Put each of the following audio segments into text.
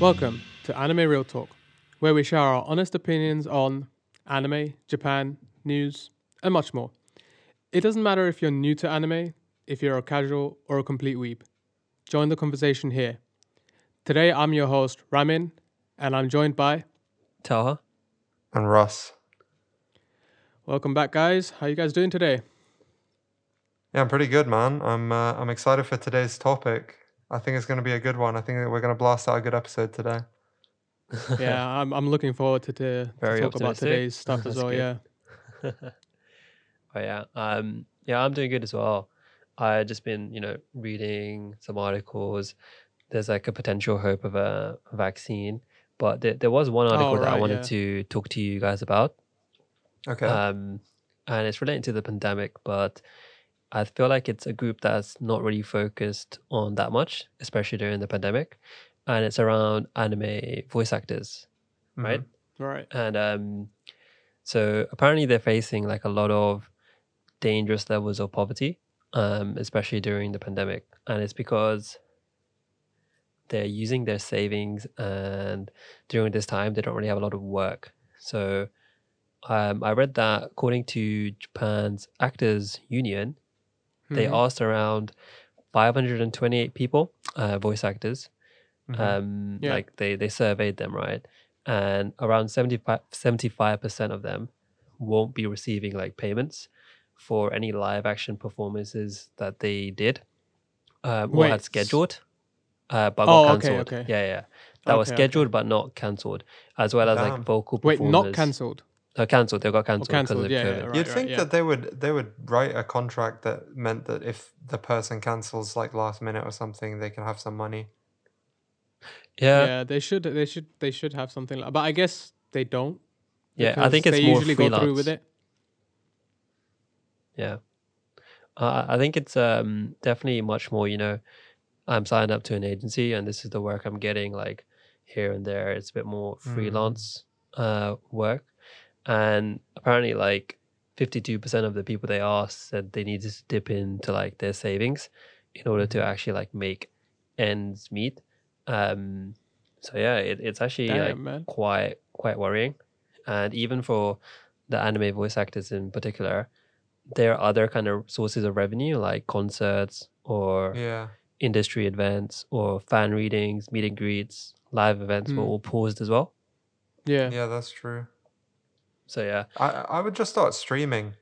Welcome to Anime Real Talk, where we share our honest opinions on anime, Japan, news, and much more. It doesn't matter if you're new to anime, if you're a casual or a complete weeb. Join the conversation here. Today, I'm your host, Ramin, and I'm joined by. Taha. And Ross. Welcome back, guys. How you guys doing today? Yeah, I'm pretty good, man. I'm uh, I'm excited for today's topic. I think it's going to be a good one. I think that we're going to blast out a good episode today. yeah, I'm I'm looking forward to, to, to Very talk about today's stuff as well. good. Yeah. Oh yeah. Um yeah, I'm doing good as well. I just been, you know, reading some articles. There's like a potential hope of a vaccine, but there, there was one article that I wanted yeah. to talk to you guys about. Okay. Um and it's related to the pandemic, but I feel like it's a group that's not really focused on that much, especially during the pandemic. And it's around anime voice actors, right? Right. and um, so apparently they're facing like a lot of dangerous levels of poverty, um, especially during the pandemic, and it's because they're using their savings, and during this time they don't really have a lot of work. So um, I read that according to Japan's Actors Union, they Mhm. asked around 528 people, uh, voice actors, um, Yeah. like they they surveyed them right and around 75 percent of them won't be receiving like payments for any live action performances that they did um, or had scheduled uh, but Oh, got cancelled okay. yeah yeah that was Okay, okay. scheduled but not cancelled as well as Damn. like vocal Wait, not cancelled. Uh, cancelled they got cancelled because cancelled, of yeah, yeah, right. You'd think yeah. that they would they would write a contract that meant that if the person cancels like last minute or something, they can have some money. yeah Yeah, they should. They should. They should have something. Like, but I guess they don't. yeah i think it's they more usually freelance. go through with it. Yeah. Uh, I think it's um, definitely much more, you know, I'm signed up to an agency and this is the work I'm getting like here and there. It's a bit more freelance uh, work. And apparently, like 52% of the people they asked said they needed to dip into like their savings in order to actually like make ends meet. Um, so yeah, it, it's actually Damn, like man. quite quite worrying. And even for the anime voice actors in particular, there are other kind of sources of revenue like concerts or Yeah. industry events or fan readings, meet and greets, live events were Hmm. all paused as well. Yeah. Yeah, that's true. So yeah, I I would just start streaming.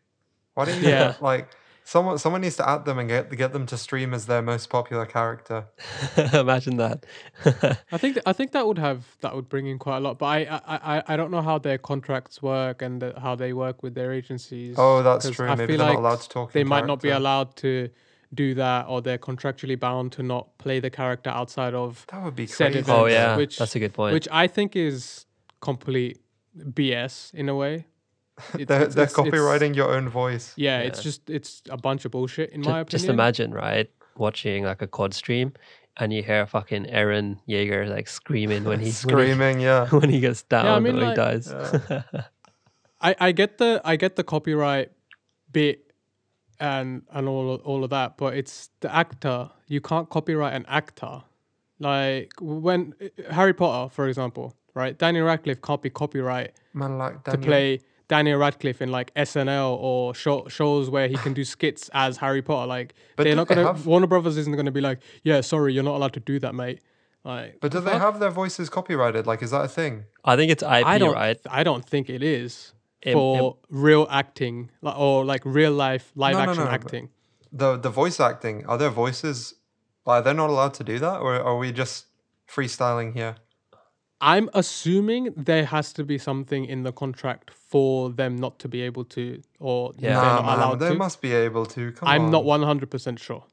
Why don't you Yeah. like someone someone needs to add them and get get them to stream as their most popular character. imagine that. I think I think that would have that would bring in quite a lot, but I I, I, I don't know how their contracts work and the, how they work with their agencies. Oh, that's true. I Maybe feel they're not like allowed to talk They in might not be allowed to do that, or they're contractually bound to not play the character outside of That would be said crazy. events. oh yeah, which that's a good point. which I think is complete BS in a way. It's- they're it's- they're it's- it's- copyrighting your own voice. Yeah, it's just it's a bunch of bullshit in Ju- my opinion. Just imagine, right? Watching like a COD stream and you hear fucking Eren Jaeger like screaming when he's Screaming, yeah. when he gets down mean, or he like- dies. I, I get the I get the copyright bit and and all all of that, but it's the actor. You can't copyright an actor. Like when Harry Potter, for example, right? Daniel Radcliffe can't be copyright Man, like to play Daniel Radcliffe in like SNL or show, shows where he can do skits as Harry Potter. Like But they're not gonna have- Warner Brothers isn't gonna be like, yeah, sorry, you're not allowed to do that, mate. Like, But do they fuck? have their voices copyrighted? Like, is that a thing? I think it's IP, I don't. right? I don't think it is Im- for real acting like, or like real life live No, no, action no, but- acting. The the voice acting, are their voices like they're not allowed to do that? Or are we just freestyling here? I'm assuming there has to be something in the contract for them not to be able to, or Yeah. they're Nah, not man, allowed they to. must be able to. Come I'm on. not 100% sure.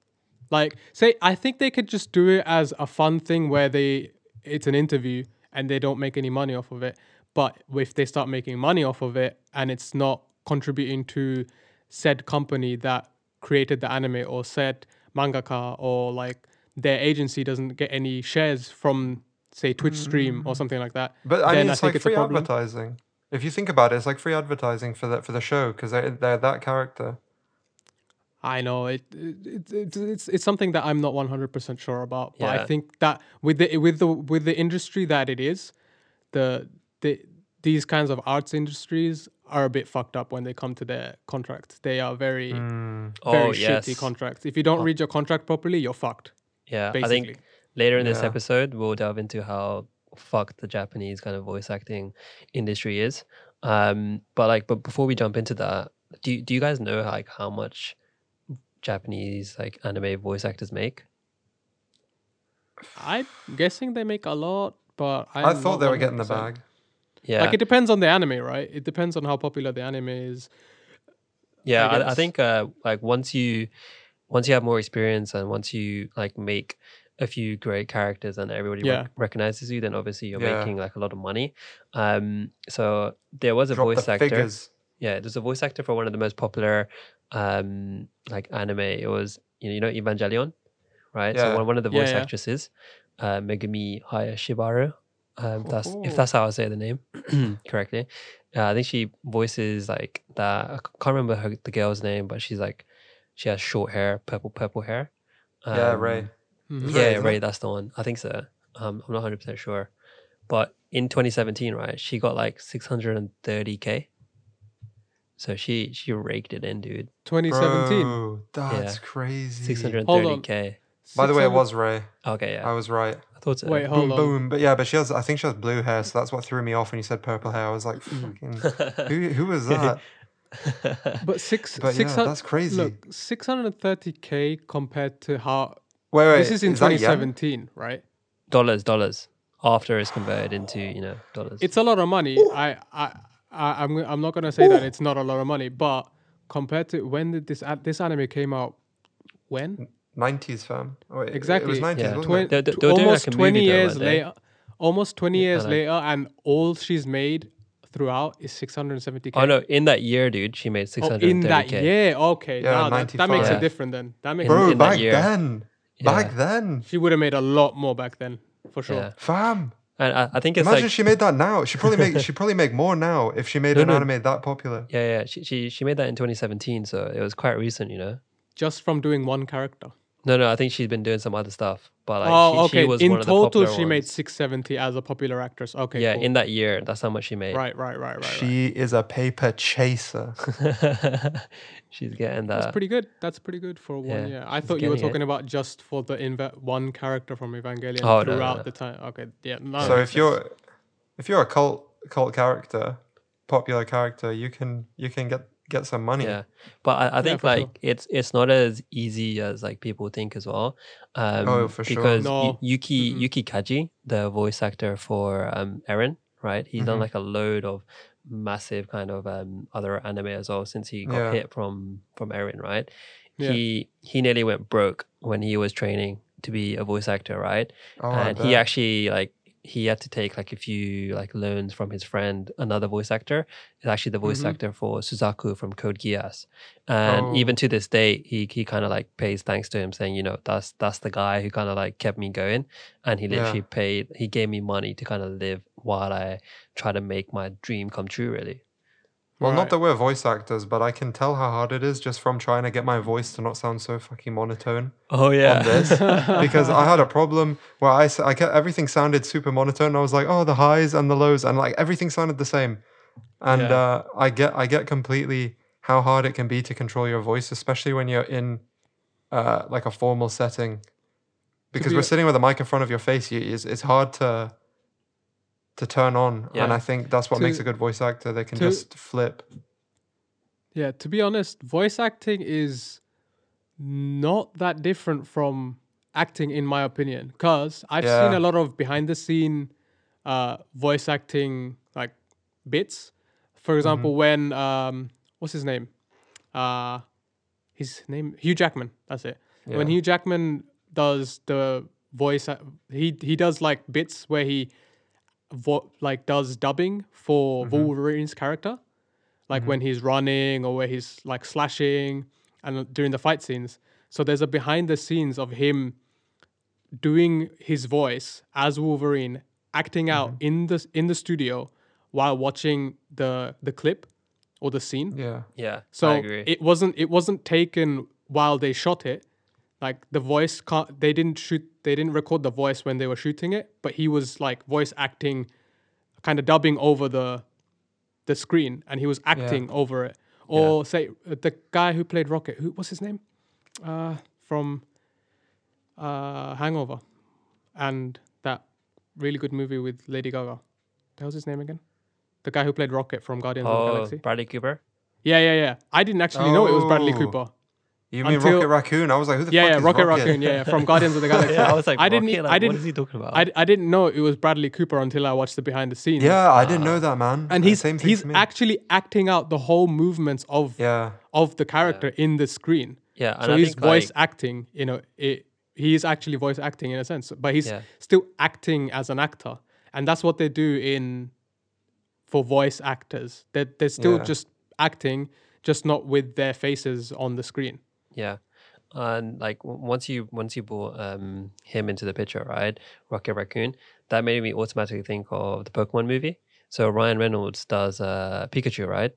Like, say, I think they could just do it as a fun thing where they it's an interview and they don't make any money off of it. But if they start making money off of it and it's not contributing to said company that created the anime or said mangaka or like their agency doesn't get any shares from say Twitch stream or mm. something like that, But I mean, it's think like it's a free problem. advertising. If you think about it, it's like free advertising for that for the show because they're they're that character. I know it, it, it, it's it's something that I'm not 100% sure about, but I think that with the with the with the industry that it is, the the these kinds of arts industries are a bit fucked up when they come to their contracts. They are very mm. very Oh, shitty yes. contracts. If you don't read your contract properly, you're fucked. Yeah, I basically. think later in this episode we'll delve into how fucked the Japanese kind of voice acting industry is. Um, but like, but before we jump into that, do you- do you guys know like how much Japanese like anime voice actors make? I'm guessing they make a lot, but i I'm thought they were getting the bag. Yeah, Like it depends on the anime, right? It depends on how popular the anime is. yeah. I I, I think uh, like once you once you have more experience and once you like make a few great characters and everybody rec- recognizes you, then obviously you're Yeah. making like a lot of money. Um, so there was a Drop voice actor. figures. Yeah, there's a voice actor for one of the most popular um like anime. It was you know, you know Evangelion, right? So one, one of the voice yeah. actresses, uh, Megumi Hayashibaru. Um, that's if that's how I say the name correctly. Uh, I think she voices like that. I can't remember her, the girl's name, but she's like she has short hair, purple purple hair. yeah, Um, Ray. Mhm. It's yeah, isn't Ray, that's the one. I think so. Um, I'm not 100 percent sure, but in 2017, right, she got like 630k. So she she raked it in, dude. 2017. Bro, that's Yeah. crazy. 630k. By the way, it was Ray. Okay, yeah, I was right. I thought so. Wait, Boom, hold on. boom. But yeah, but she has. I think she has blue hair, so that's what threw me off when you said purple hair. I was like, fucking, who, who was that? But six, But yeah, six hun- that's crazy. Look, 630k compared to how Wait, wait. this is in that yen? 2017, right? dollars, dollars. After it's converted into you know dollars. It's a lot of money. I, I, I, I'm, I'm not gonna say that it's not a lot of money, but compared to when did this a- this anime came out? When 90s, fam. Oh, wait, exactly? It was 90s, Yeah. wasn't Twen- They- they- tw- they were doing, like, almost 20 though, years weren't later. Almost 20 years know. later, and all she's made throughout is 670k. oh no, in that year, dude, she made Oh, 630k. in that year, okay, Yeah, now that, that makes 95. it different. Then that makes Bro, in that back year. then. Yeah. Back then. she would have made a lot more back then, for sure. Yeah. Fam. And I, I think it's Imagine like she made that now. She probably make she probably make more now if she made No, an no. anime that popular. yeah, yeah. She, she she made that in 2017, so it was quite recent, you know. Just from doing one character. No, no, I think she's been doing some other stuff, but like oh, she, okay. she was in one of the total, popular she made 670 as a popular actress. Okay, yeah, cool. in that year, that's how much she made. right, right, right, right. right. She is a paper chaser. she's getting that. That's pretty good. That's pretty good for one yeah, year. I thought you were getting it. talking about just for the inve- one character from Evangelion Oh, no, no, throughout no. the time. Okay, yeah. No, so that if sense. you're if you're a cult cult character, popular character, you can you can get get some money. Yeah, but I, I think for like sure. it's it's not as easy as like people think as well. Um, Oh, for sure. Because Yu- No. Yuki Mm-mm. Yuki Kaji, the voice actor for um Eren, right? He's done Mhm. like a load of massive kind of um other anime as well since he got Yeah. hit from from Eren, right? Yeah. He he nearly went broke when he was training to be a voice actor, right? Oh, I and he actually like he had to take like a few like loans from his friend, another voice actor. It's actually the voice Mhm. actor for Suzaku from Code Geass, and even Oh. to this day, he he kind of like pays thanks to him, saying, you know, that's that's the guy who kind of like kept me going, and he Yeah. literally paid, he gave me money to kind of live while I try to make my dream come true. Really. Well, Right. not that we're voice actors, but I can tell how hard it is just from trying to get my voice to not sound so fucking monotone Oh on this. because I had a problem where I, I kept, everything sounded super monotone. And I was like, oh, the highs and the lows, and like everything sounded the same. And Yeah. uh, I get I get completely how hard it can be to control your voice, especially when you're in uh, like a formal setting. Because be we're a- sitting with a mic in front of your face, you, it's, it's hard to to turn on, and I think that's what makes a good voice actor. They can to- just flip. Yeah, to be honest, voice acting is not that different from acting, in my opinion. Because I've seen a lot of behind the scene uh, voice acting like bits. For example, when um, what's his name? Uh, his name Hugh Jackman. That's it. When Hugh Jackman does the voice, he he does like bits where he vo- like does dubbing for mm-hmm. Wolverine's character like mm-hmm. when he's running or where he's like slashing and during the fight scenes. So there's a behind the scenes of him doing his voice as Wolverine, acting out mm-hmm. in the in the studio while watching the the clip or the scene. Yeah. Yeah. I So agree. it wasn't it wasn't taken while they shot it. Like the voice can't they didn't shoot they didn't record the voice when they were shooting it, but he was like voice acting kind of dubbing over the the screen and he was acting over it. Or say uh, the guy who played Rocket, who what's his name? Uh from uh Hangover and that really good movie with Lady Gaga. What was his name again? The guy who played Rocket from Guardians of the oh, Galaxy. Bradley Cooper. Yeah, yeah, yeah. I didn't actually know it was Bradley Oh. Cooper. You mean Until- Rocket Raccoon? I was like, who the Yeah, fuck yeah, is Rocket Rocket? Raccoon. Yeah, yeah, from Guardians of the Galaxy. Yeah, I was like, I didn't. Rocket, like, I didn't. what is he talking about? I, I didn't know it was Bradley Cooper until I watched the behind the scenes. Yeah, I didn't know that, man. and he's same thing he's actually acting out the whole movements of yeah, of the character in the screen. yeah, and so I he's think, voice like, acting. You know, it, he is actually voice acting in a sense, but he's Yeah. still acting as an actor, and that's what they do in for voice actors. They're they're still Yeah. just acting, just not with their faces on the screen. Yeah. And like once you once you brought um, him into the picture, right, Rocket Raccoon, that made me automatically think of the Pokemon movie. So Ryan Reynolds does uh, Pikachu, right?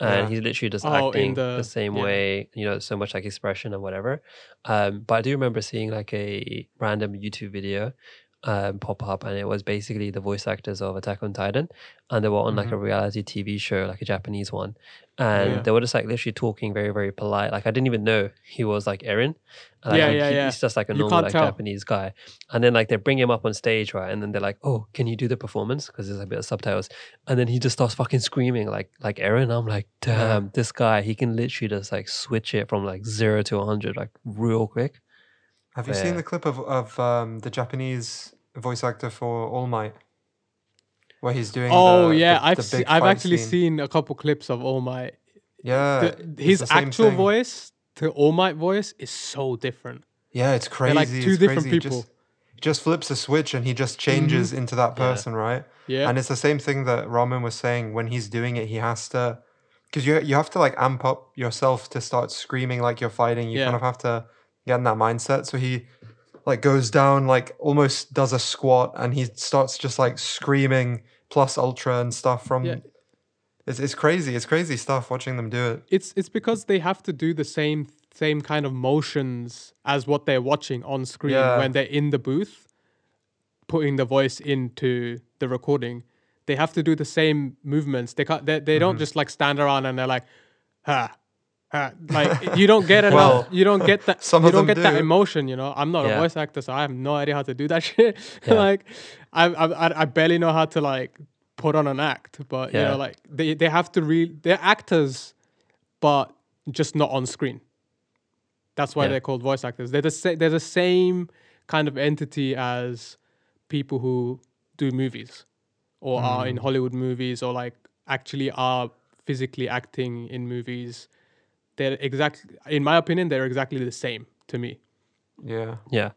And Yeah. he's literally just Oh, acting the, the- same yeah. way, you know, so much like expression and whatever. Um, but I do remember seeing like a random YouTube video um, pop up, and it was basically the voice actors of Attack on Titan, and they were on like a reality TV show, like a Japanese one, and Yeah. they were just like literally talking very, very polite. Like I didn't even know he was like Eren. Like, Yeah, yeah, he- yeah. He's just like a normal like tell. Japanese guy, and then like they bring him up on stage, right? And then they're like, "Oh, can you do the performance?" Because there's a bit of subtitles, and then he just starts fucking screaming like like Eren. I'm like, damn, this guy, he can literally just like switch it from like zero to hundred like real quick. Have you Yeah. seen the clip of of um, the Japanese voice actor for All Might, where he's doing? Oh the, yeah, the- I've the I've actually scene? seen a couple clips of All Might. Yeah, his actual thing. voice to All Might voice is so different. Yeah, it's crazy. like two it's different crazy. People. Just, he just flips a switch and he just mm-hmm. changes into that Yeah. person, right? Yeah. And it's the same thing that Ramin was saying when he's doing it. He has to, because you you have to like amp up yourself to start screaming like you're fighting. You Yeah. kind of have to get in that mindset. So he like goes down, like almost does a squat, and he starts just like screaming plus ultra and stuff from. Yeah. It's it's crazy. It's crazy stuff watching them do it. It's it's because they have to do the same same kind of motions as what they're watching on screen Yeah. when they're in the booth, putting the voice into the recording. They have to do the same movements. They can't. They, they Mm-hmm. don't just like stand around and they're like, ha. Ha." Like you don't get enough. Well, you don't get that. some you don't get that emotion. You know, I'm not a voice actor, so I have no idea how to do that shit. Yeah. like, I, I I- barely know how to like put on an act. But you know, like they they have to re. They're actors, but just not on screen. That's why Yeah. they're called voice actors. They're the sa- they're the same kind of entity as people who do movies or are Mm. in Hollywood movies or like actually are physically acting in movies. They're exactly, in my opinion, they're exactly the same to me. Yeah. Yeah.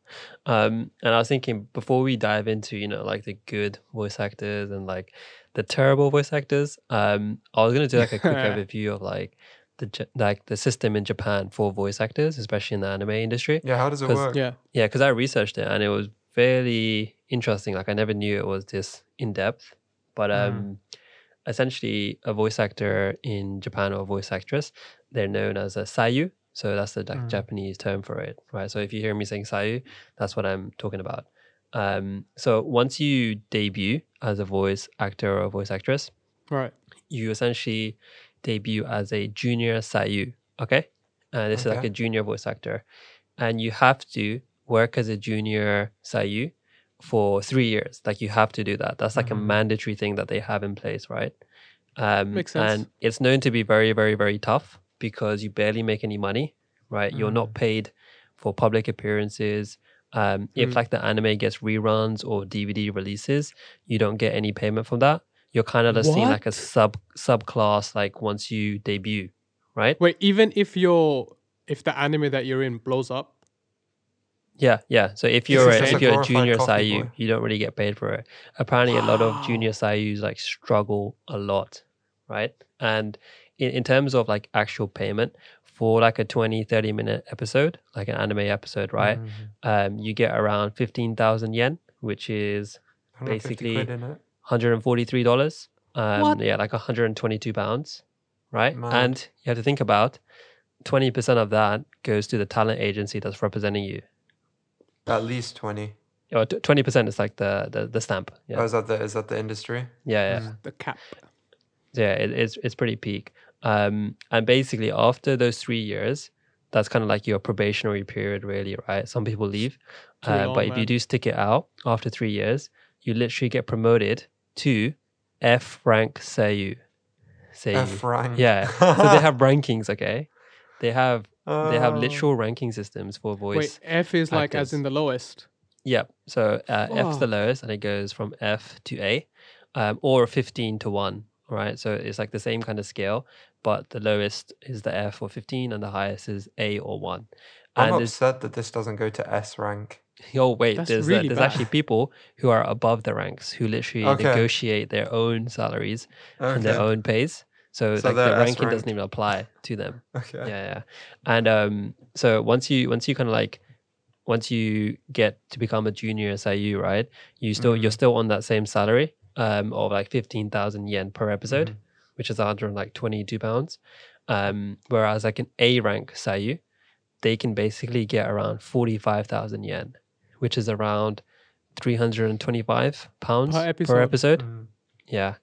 Um, and I was thinking before we dive into, you know, like the good voice actors and like the terrible voice actors, um, I was gonna do like a quick overview of like the like the system in Japan for voice actors, especially in the anime industry. Yeah. How does it work? Yeah. Yeah, because I researched it and it was fairly interesting. Like I never knew it was this in depth. But um, essentially, a voice actor in Japan or a voice actress, they're known as a seiyu. So that's the like, Japanese term for it, right? So if you hear me saying seiyu, that's what I'm talking about. Um, so once you debut as a voice actor or a voice actress, Right. you essentially debut as a junior Seiyu. Okay. This is like a junior voice actor. And you have to work as a junior Seiyu for three years. Like you have to do that. That's like a mandatory thing that they have in place, right? Um, Makes sense. And it's known to be very, very, very tough because you barely make any money, right? You're not paid for public appearances. Um, if like the anime gets reruns or DVD releases, you don't get any payment from that. You're kind of just seen like a sub subclass like once you debut, right? Wait, even if you're if the anime that you're in blows up, Yeah, yeah. So if you're a, if a you're a junior Seiyu, boy. you don't really get paid for it. Apparently, a lot of junior Seiyus like struggle a lot, right? And in, in terms of like actual payment for like a 20, 30 minute episode, like an anime episode, right? Mm-hmm. Um, you get around 15,000 yen, which is basically quid in it. $143. Um, What? Yeah, like 122 pounds, right? Mad. And you have to think about 20% of that goes to the talent agency that's representing you. At least 20. Or 20% is like the, the, the stamp. Yeah. Oh, is that the is that the industry? yeah, yeah. the cap. yeah it, it's it's pretty peak um and basically after those three years that's kind of like your probationary period really right some people leave uh, long, but if you do stick it out after three years you literally get promoted to f rank seiyu seiyu F rank. yeah so they have rankings okay they have they have Oh. literal ranking systems for voice Wait, F is like as in the lowest. Yeah. So uh, F is the lowest, and it goes from F to A, um, or fifteen to one. Right. So it's like the same kind of scale, but the lowest is the F or fifteen, and the highest is A or one. I'm And upset that this doesn't go to S rank. oh wait, That's there's uh, there's bad. actually people who are above the ranks who literally Okay. negotiate their own salaries and their own pays. So, So like the S ranking doesn't even apply to them. Okay. yeah yeah. And um so once you once you kind of like once you get to become a junior seiyu, right you still you're still on that same salary um of like 15,000 yen per episode which is one hundred like twenty two pounds. Um whereas like an A rank seiyu they can basically get around 45,000 yen which is around 325 pounds Per per episode? episode, Mm. yeah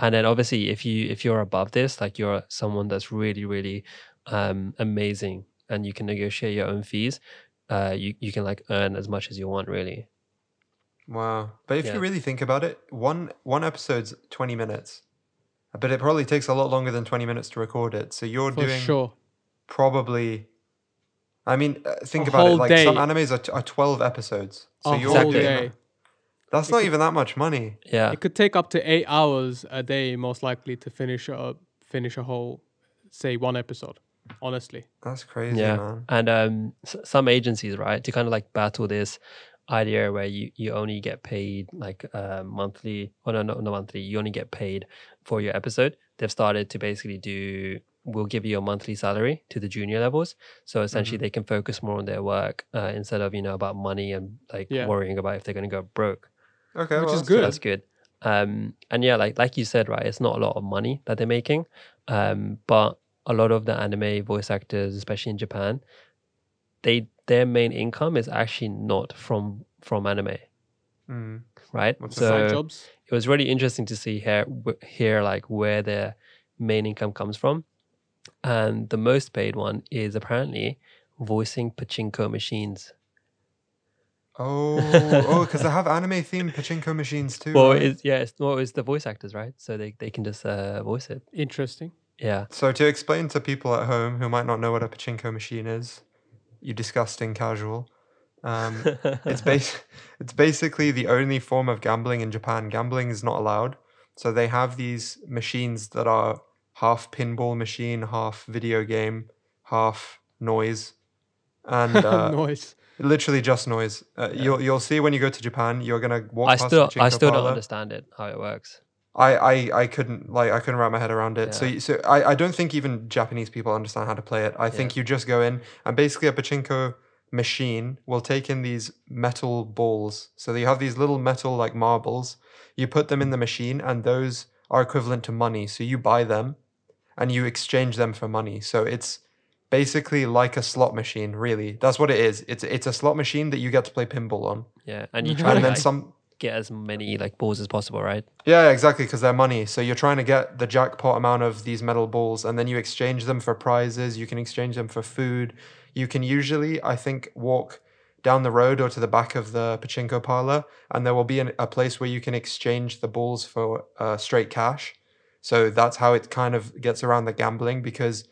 and then obviously if you if you're above this like you're someone that's really really um amazing and you can negotiate your own fees uh you, you can like earn as much as you want really Wow. But if Yeah. you really think about it, one one episode's 20 minutes. But it probably takes a lot longer than 20 minutes to record it. So you're For doing sure. probably I mean, uh, think A about it whole like some animes are, t- are 12 episodes. So A you're whole doing day. That's not even that much money. yeah It could take up to eight hours a day, most likely, to finish a finish a whole, say, one episode. Honestly, That's crazy, yeah man. and um s- some agencies right to kind of like battle this idea where you you only get paid like uh, monthly or no, no no monthly you only get paid for your episode they've started to basically do we'll give you a monthly salary to the junior levels so essentially they can focus more on their work uh, instead of you know about money and like Yeah. worrying about if they're going to go broke Okay, Which well, is good. that's good. Um, and yeah, like like you said, right, it's not a lot of money that they're making, um, but a lot of the anime voice actors, especially in Japan, they their main income is actually not from from anime, Mm. right? What's the so side jobs. it was really interesting to see here here like where their main income comes from, and the most paid one is apparently voicing pachinko machines. Oh, oh, because they have anime themed pachinko machines too. Well, right? it's yeah, it's well, it's the voice actors, right? So they they can just uh, voice it. Interesting. Yeah. So to explain to people at home who might not know what a pachinko machine is, you disgusting casual. Um, it's bas- it's basically the only form of gambling in Japan. Gambling is not allowed. So they have these machines that are half pinball machine, half video game, half noise. And uh, Noise. Literally just noise. Uh, You'll you'll see when you go to Japan, you're gonna walk I still I still don't understand it how it works. I, I I couldn't like I couldn't wrap my head around it. So Yeah. you- so I, I don't think even Japanese people understand how to play it. I think you just go in and basically a pachinko machine will take in these metal balls. So you have these little metal like marbles. You put them in the machine and those are equivalent to money. So you buy them and you exchange them for money. So it's basically like a slot machine, really. That's what it is. It's it's a slot machine that you get to play pinball on. Yeah, and you try to And then like, some get as many like balls as possible, right? Yeah, exactly, because they're money. So you're trying to get the jackpot amount of these metal balls, and then you exchange them for prizes. You can exchange them for food. You can usually, I think, walk down the road or to the back of the pachinko parlor, and there will be an, a place where you can exchange the balls for uh, straight cash. So that's how it kind of gets around the gambling because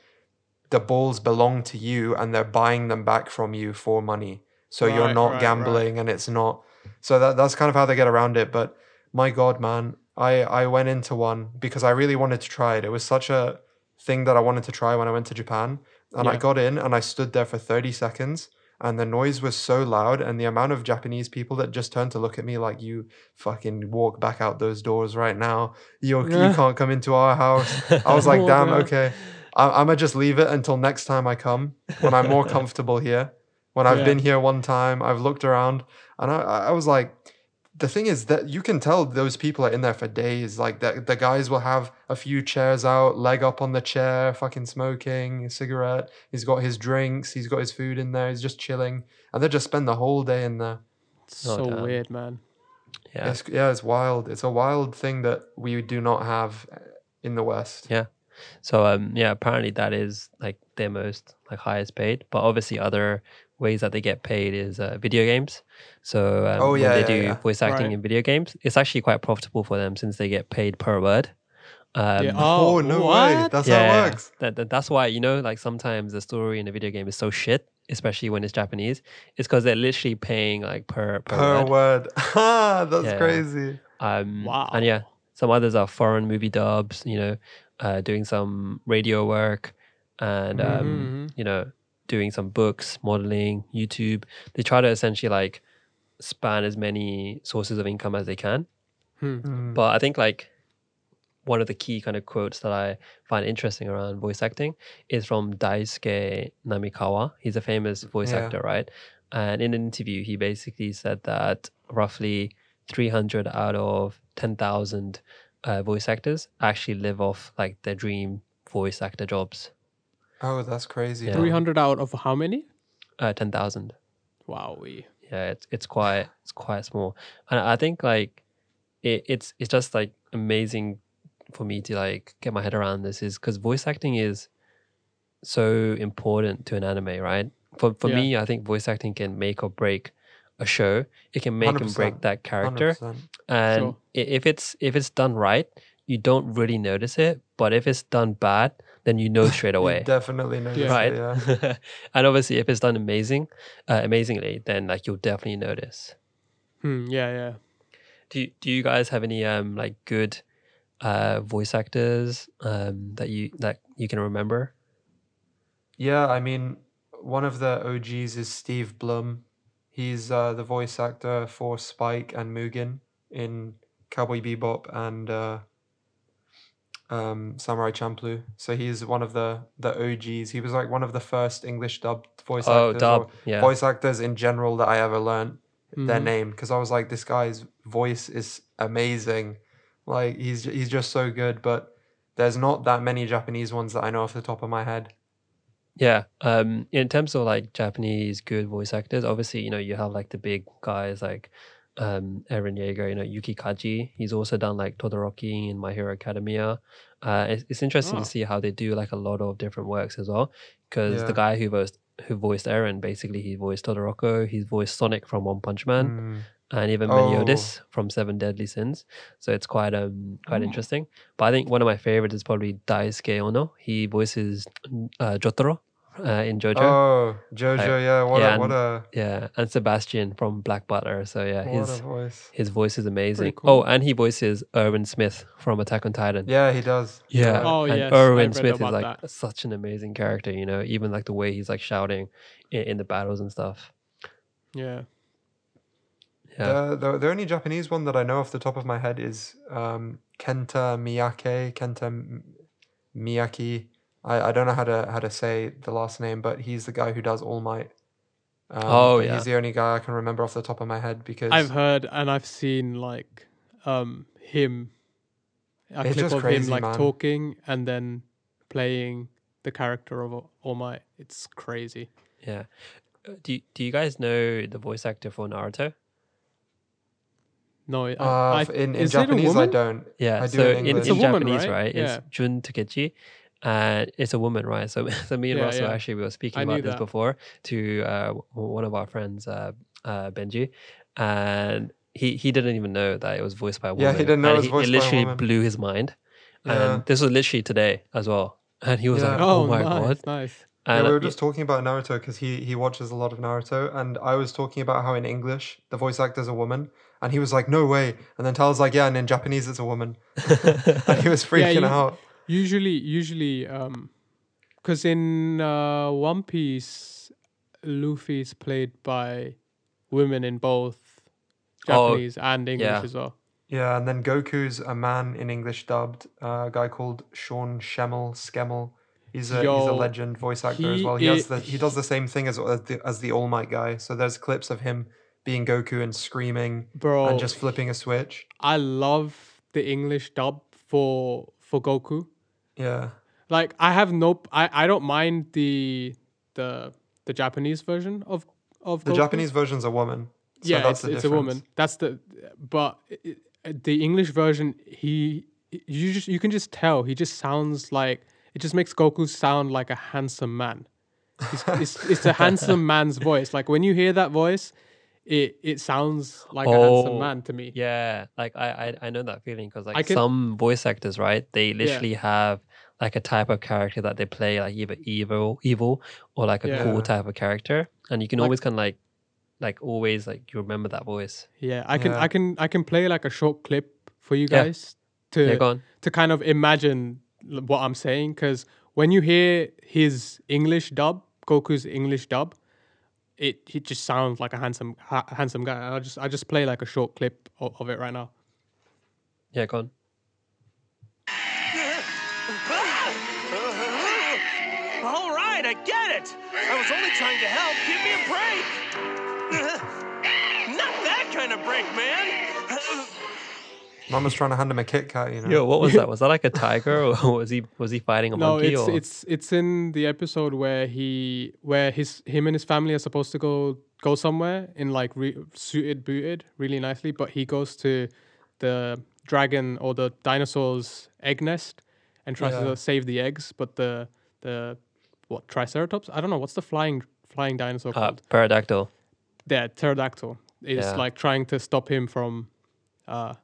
the balls belong to you, and they're buying them back from you for money. So you're not right, right. gambling, and it's not. So that that's kind of how they get around it. But my god man i i went into one because i really wanted to try it it was such a thing that i wanted to try when i went to japan and i got in and i stood there for 30 seconds and the noise was so loud and the amount of japanese people that just turned to look at me like you fucking walk back out those doors right now you you can't come into our house i was like damn okay I, i'm gonna just leave it until next time i come when i'm more comfortable here when i've Yeah. been here one time i've looked around and i i was like the thing is that you can tell those people are in there for days. Like the, the guys will have a few chairs out, leg up on the chair, fucking smoking, a cigarette. He's got his drinks, he's got his food in there, he's just chilling. And they just spend the whole day in there. so damn. weird, man. Yeah, It's, yeah, it's wild. It's a wild thing that we do not have uh, in the West. yeah. So um, yeah, apparently that is like their most like highest paid. But obviously, other ways that they get paid is uh, video games. So um, Oh, yeah, when yeah, they do yeah. voice acting Right. in video games, it's actually quite profitable for them since they get paid per word. Um, yeah. Oh, Oh, no way. That's yeah, how it works. That, that, that's why you know, like sometimes the story in a video game is so shit, especially when it's Japanese. It's because they're literally paying like per per, Per word. word. Ah, That's Yeah. crazy. Um, Wow. And yeah, some others are foreign movie dubs, you know, uh, doing some radio work and, um, Mhm. you know, doing some books, modeling, YouTube. They try to essentially like span as many sources of income as they can. Mm. But I think like one of the key kind of quotes that I find interesting around voice acting is from Daisuke Namikawa. He's a famous voice Yeah. actor, right? And in an interview, he basically said that roughly 300 out of 10,000 uh, voice actors actually live off like their dream voice actor jobs. Oh, that's crazy. Yeah. 300 out of how many? Uh, 10,000. Wow. we- yeah it's it's quite it's quite small and i think like it, it's it's just like amazing for me to like get my head around this is because voice acting is so important to an anime right for for Yeah. me i think voice acting can make or break a show it can make and break that character 100%. and Sure. if it's if it's done right you don't really notice it but if it's done bad then you know straight You away definitely noticed Yeah. right it, yeah. and obviously if it's done amazing uh, amazingly then like you'll definitely notice Hmm, yeah, yeah. do you, do you guys have any um like good uh voice actors um that you that you can remember Yeah, I mean, one of the OGs is Steve Blum. He's uh, the voice actor for Spike and Mugen in Cowboy Bebop and uh, um, Samurai Champloo. So he's one of the the OGs. He was like one of the first English dubbed voice Oh, actors, dub, yeah. voice actors in general that I ever learned their Mhm. name because I was like, this guy's voice is amazing. Like he's he's just so good, but there's not that many Japanese ones that I know off the top of my head. Yeah um in terms of like japanese good voice actors obviously you know you have like the big guys like um Eren Yeager, you know Yuki Kaji. He's also done like Todoroki in My Hero Academia. Uh, it's, it's interesting Oh. to see how they do like a lot of different works as well. Because Yeah. the guy who voiced who voiced Eren, basically he voiced Todoroki, he's voiced Sonic from One Punch Man. Mm. and even Oh. Meliodas from Seven Deadly Sins. So it's quite um quite interesting. But I think one of my favorites is probably Daisuke Ono. He voices uh, Jotaro uh, in JoJo. Oh, Jojo, I- yeah, what yeah, a what and- a Yeah, and Sebastian from Black Butler. So yeah, what his a voice. his voice is amazing. cool. Oh, and he voices Erwin Smith from Attack on Titan. Yeah, he does. Yeah. Oh, and yes, Erwin Smith is like that. such an amazing character, you know, even like the way he's like shouting in, in the battles and stuff. Yeah. Yeah. The, the the only Japanese one that I know off the top of my head is um, Kenta Miyake. Kenta M- Miyaki. I, I don't know how to how to say the last name, but he's the guy who does All Might. Um, Oh, yeah. he's the only guy I can remember off the top of my head because I've heard and I've seen like um him a It's clip just of crazy, him like man. talking and then playing the character of All- All Might. It's crazy. Yeah. Uh, Do do you guys know the voice actor for Naruto? No, I, uh, I, f- in, in is it a Japanese I don't. Yeah. I do so in in, in It's a woman, Japanese, right? right? Yeah. It's Jun Takechi. And it's a woman, right? So, so me and Yeah, Russell yeah. actually we were speaking I about this that. before to uh, one of our friends, uh, uh, Benji, and he he didn't even know that it was voiced by a woman. Yeah, he didn't know and it was he, voiced it by a literally woman. blew his mind. Yeah. And this was literally today as well. And he was Yeah. like, Oh, "Oh, my nice, god!" nice. Yeah, we uh, were just talking about Naruto because he he watches a lot of Naruto, and I was talking about how in English the voice actor's a woman, and he was like, "No way!" And then Tal's like, "Yeah," and in Japanese it's a woman, and he was freaking you- out. Usually, usually, um, because in uh, One Piece, Luffy is played by women in both Oh, Japanese and English yeah. as well. Yeah, and then Goku's a man in English dubbed, uh, a guy called Sean Schemmel Skemmel. He's a he's a legend voice actor as well. He has the he does the same thing as as the, as the All Might guy. So there's clips of him being Goku and screaming Bro, and just flipping a switch. I love the English dub for for Goku. Yeah, Like I have no, I, I don't mind the the the Japanese version of of the Goku. Japanese version's a woman. So yeah, that's it's, the it's a woman. That's the, but i- i- the English version, he you just you can just tell he just sounds like it just makes Goku sound like a handsome man. It's, it's, it's a handsome man's voice. Like when you hear that voice, it it sounds like a handsome Oh, man to me. Yeah, like I I, I know that feeling because like can- some voice actors, right? They literally have like a type of character that they play, like either evil, evil, or like a Yeah. cool type of character, and you can Like- always kind of like, like always like you remember that voice. Yeah, I can Yeah. I can I can play like a short clip for you Yeah. guys to Yeah, go on. to kind of imagine what I'm saying because when you hear his English dub, Goku's English dub, it he just sounds like a handsome ha- handsome guy. I just I just play like a short clip of, of it right now. Yeah, go on. I get it. I was only trying to help. Give me a break. Not that kind of break, man. Mum was trying to hand him a Kit Kat, you know. Yo, what was that? Was that like a tiger, or was he was he fighting a No, monkey? it's or? it's it's in the episode where he where his him and his family are supposed to go go somewhere in like re- suited booted really nicely, but he goes to the dragon or the dinosaur's egg nest and tries Yeah. to save the eggs, but the the what triceratops? I don't know what's the flying flying dinosaur uh, called. pterodactyl. Yeah, pterodactyl is Yeah. like trying to stop him from uh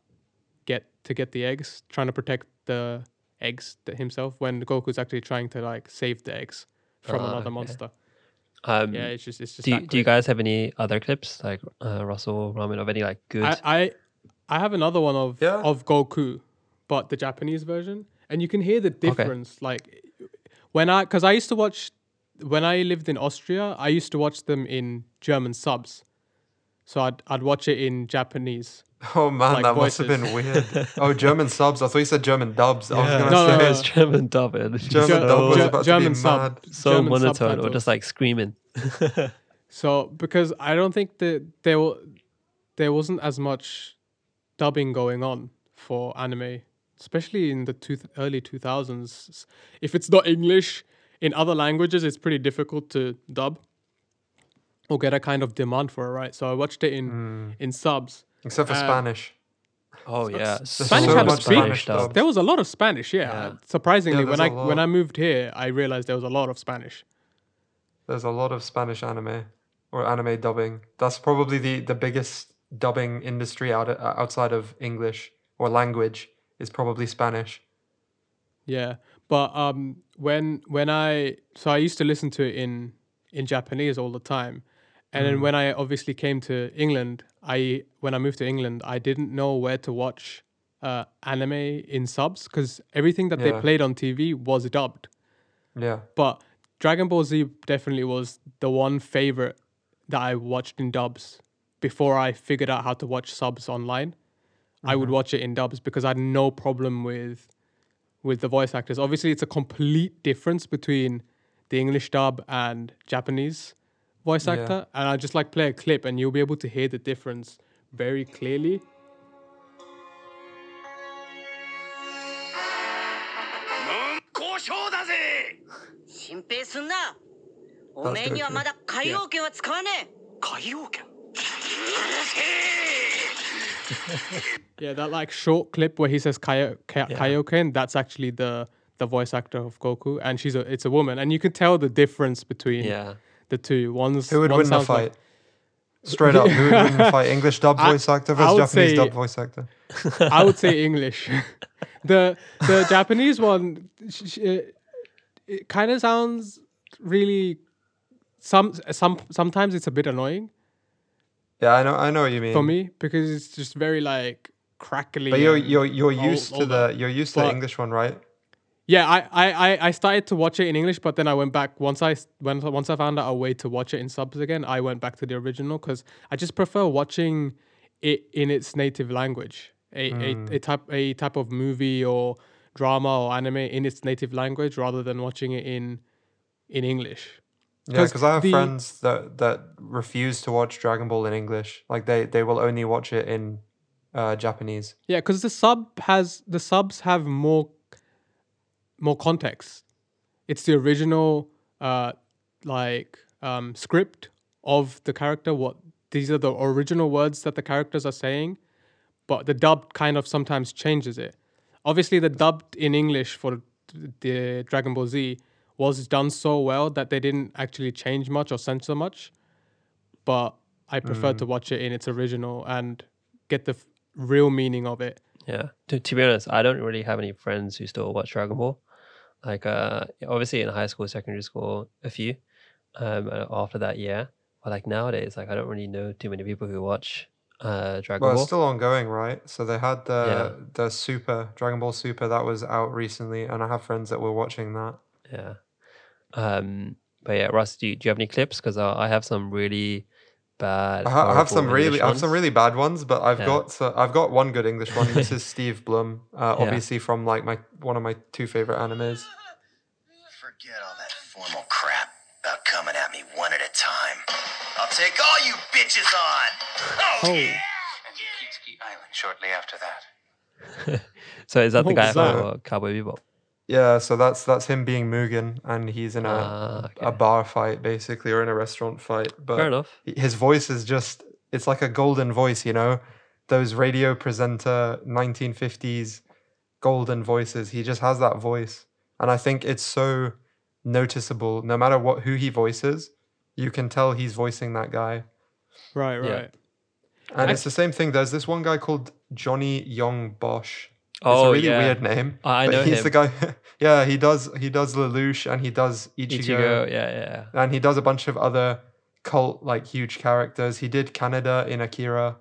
get to get the eggs, trying to protect the eggs th- himself when Goku's actually trying to like save the eggs from Ah, another okay. monster. Um, Yeah, it's just it's just do you, do you guys have any other clips like uh, Russell Ramin of any like good? I, I I have another one of Yeah. of Goku, but the Japanese version, and you can hear the difference. Like when I, because I used to watch when I lived in Austria, I used to watch them in German subs, so I'd I'd watch it in Japanese. Oh man, like that must have been weird. oh, German subs. I thought you said German dubs. I was Yeah. gonna No, no, say no, it's German dub. and German so, dub was Ge- about to be sub- mad. so German monotone or just like screaming. So because I don't think that there there wasn't as much dubbing going on for anime, especially in the two early two thousands. If it's not English in other languages, it's pretty difficult to dub or get a kind of demand for it, right? So I watched it in in subs. Except for Uh, Spanish. Oh yeah, Spanish so had a much speak. Spanish dub. There was a lot of Spanish, yeah. Yeah. Surprisingly, Yeah, when there's I a when. I moved here, I realized there was a lot of Spanish. There's a lot of Spanish anime or anime dubbing. That's probably the, the biggest dubbing industry out uh, outside of English or language is probably Spanish. Yeah, but um, when when I so I used to listen to it in in Japanese all the time, and then when I obviously came to England, I when I moved to England, I didn't know where to watch uh, anime in subs because everything that they played on TV was dubbed. Yeah. But Dragon Ball Z definitely was the one favorite that I watched in dubs before I figured out how to watch subs online. I would watch it in dubs because I had no problem with with the voice actors. Obviously, it's a complete difference between the English dub and Japanese voice Yeah. actor. And I just like play a clip, and you'll be able to hear the difference very clearly yeah, that like short clip where he says Kai- Kai- yeah. Kaioken, that's actually the the voice actor of Goku, and she's a it's a woman, and you can tell the difference between yeah. the two. One's who would one win the fight. Like, Straight up, who would win the fight? English dub voice actor versus Japanese say, dub voice actor. I would say English. the the Japanese one, it, it kind of sounds really some some sometimes it's a bit annoying yeah, I know, I know what you mean. for me because it's just very like crackly. but you're you're you're used all to that. the you're used to the English one, right? Yeah, I, I, I- started to watch it in English, but then I went back once I when once I found out a way to watch it in subs again. I went back to the original because I just prefer watching it in its native language. A, a, hmm. a type a type of movie or drama or anime in its native language rather than watching it in in English. Yeah, because I have the- friends that that refuse to watch Dragon Ball in English. Like they they will only watch it in uh, Japanese. Yeah, because the sub has the subs have more more context. It's the original uh like um script of the character. What these are the original words that the characters are saying, but the dub kind of sometimes changes it. Obviously, the dubbed in English for the Dragon Ball Z was done so well that they didn't actually change much or censor much. But I prefer to watch it in its original and get the f- real meaning of it. Yeah. To, to be honest, I don't really have any friends who still watch Dragon Ball. Like, uh, obviously in high school, secondary school, a few. Um, after that, yeah. But like nowadays, like I don't really know too many people who watch uh Dragon Well, Ball. it's still ongoing, right? So they had the Yeah. the Super Dragon Ball Super that was out recently, and I have friends that were watching that. Yeah. Um. But yeah, Russ, do you, do you have any clips? Because uh, I have some really bad. I, ha- I have horrible some really, English I have some really bad ones, but I've Yeah. got so I've got one good English one. This is Steve Blum, uh, Yeah. obviously from like my one of my two favorite animes. Forget all that formal crap about coming at me one at a time. I'll take all you bitches on. Oh, Oh. yeah! And Kitsuki Island shortly after that. So is that the guy from Cowboy Bebop? Yeah, so that's that's him being Mugen, and he's in a Ah, a bar fight basically, or in a restaurant fight. But Fair enough. his voice is just it's like a golden voice, you know, those radio presenter 1950s golden voices. He just has that voice, and I think it's so noticeable. No matter what who he voices, you can tell he's voicing that guy. Right, Yeah. right. And I- it's the same thing. There's this one guy called Johnny Young Bosch. It's Oh, a really yeah. weird name. I but know he's him. the guy. yeah, he does. He does Lelouch and he does Ichigo, Ichigo, yeah, yeah. and he does a bunch of other cult like huge characters. He did Kaneda in Akira,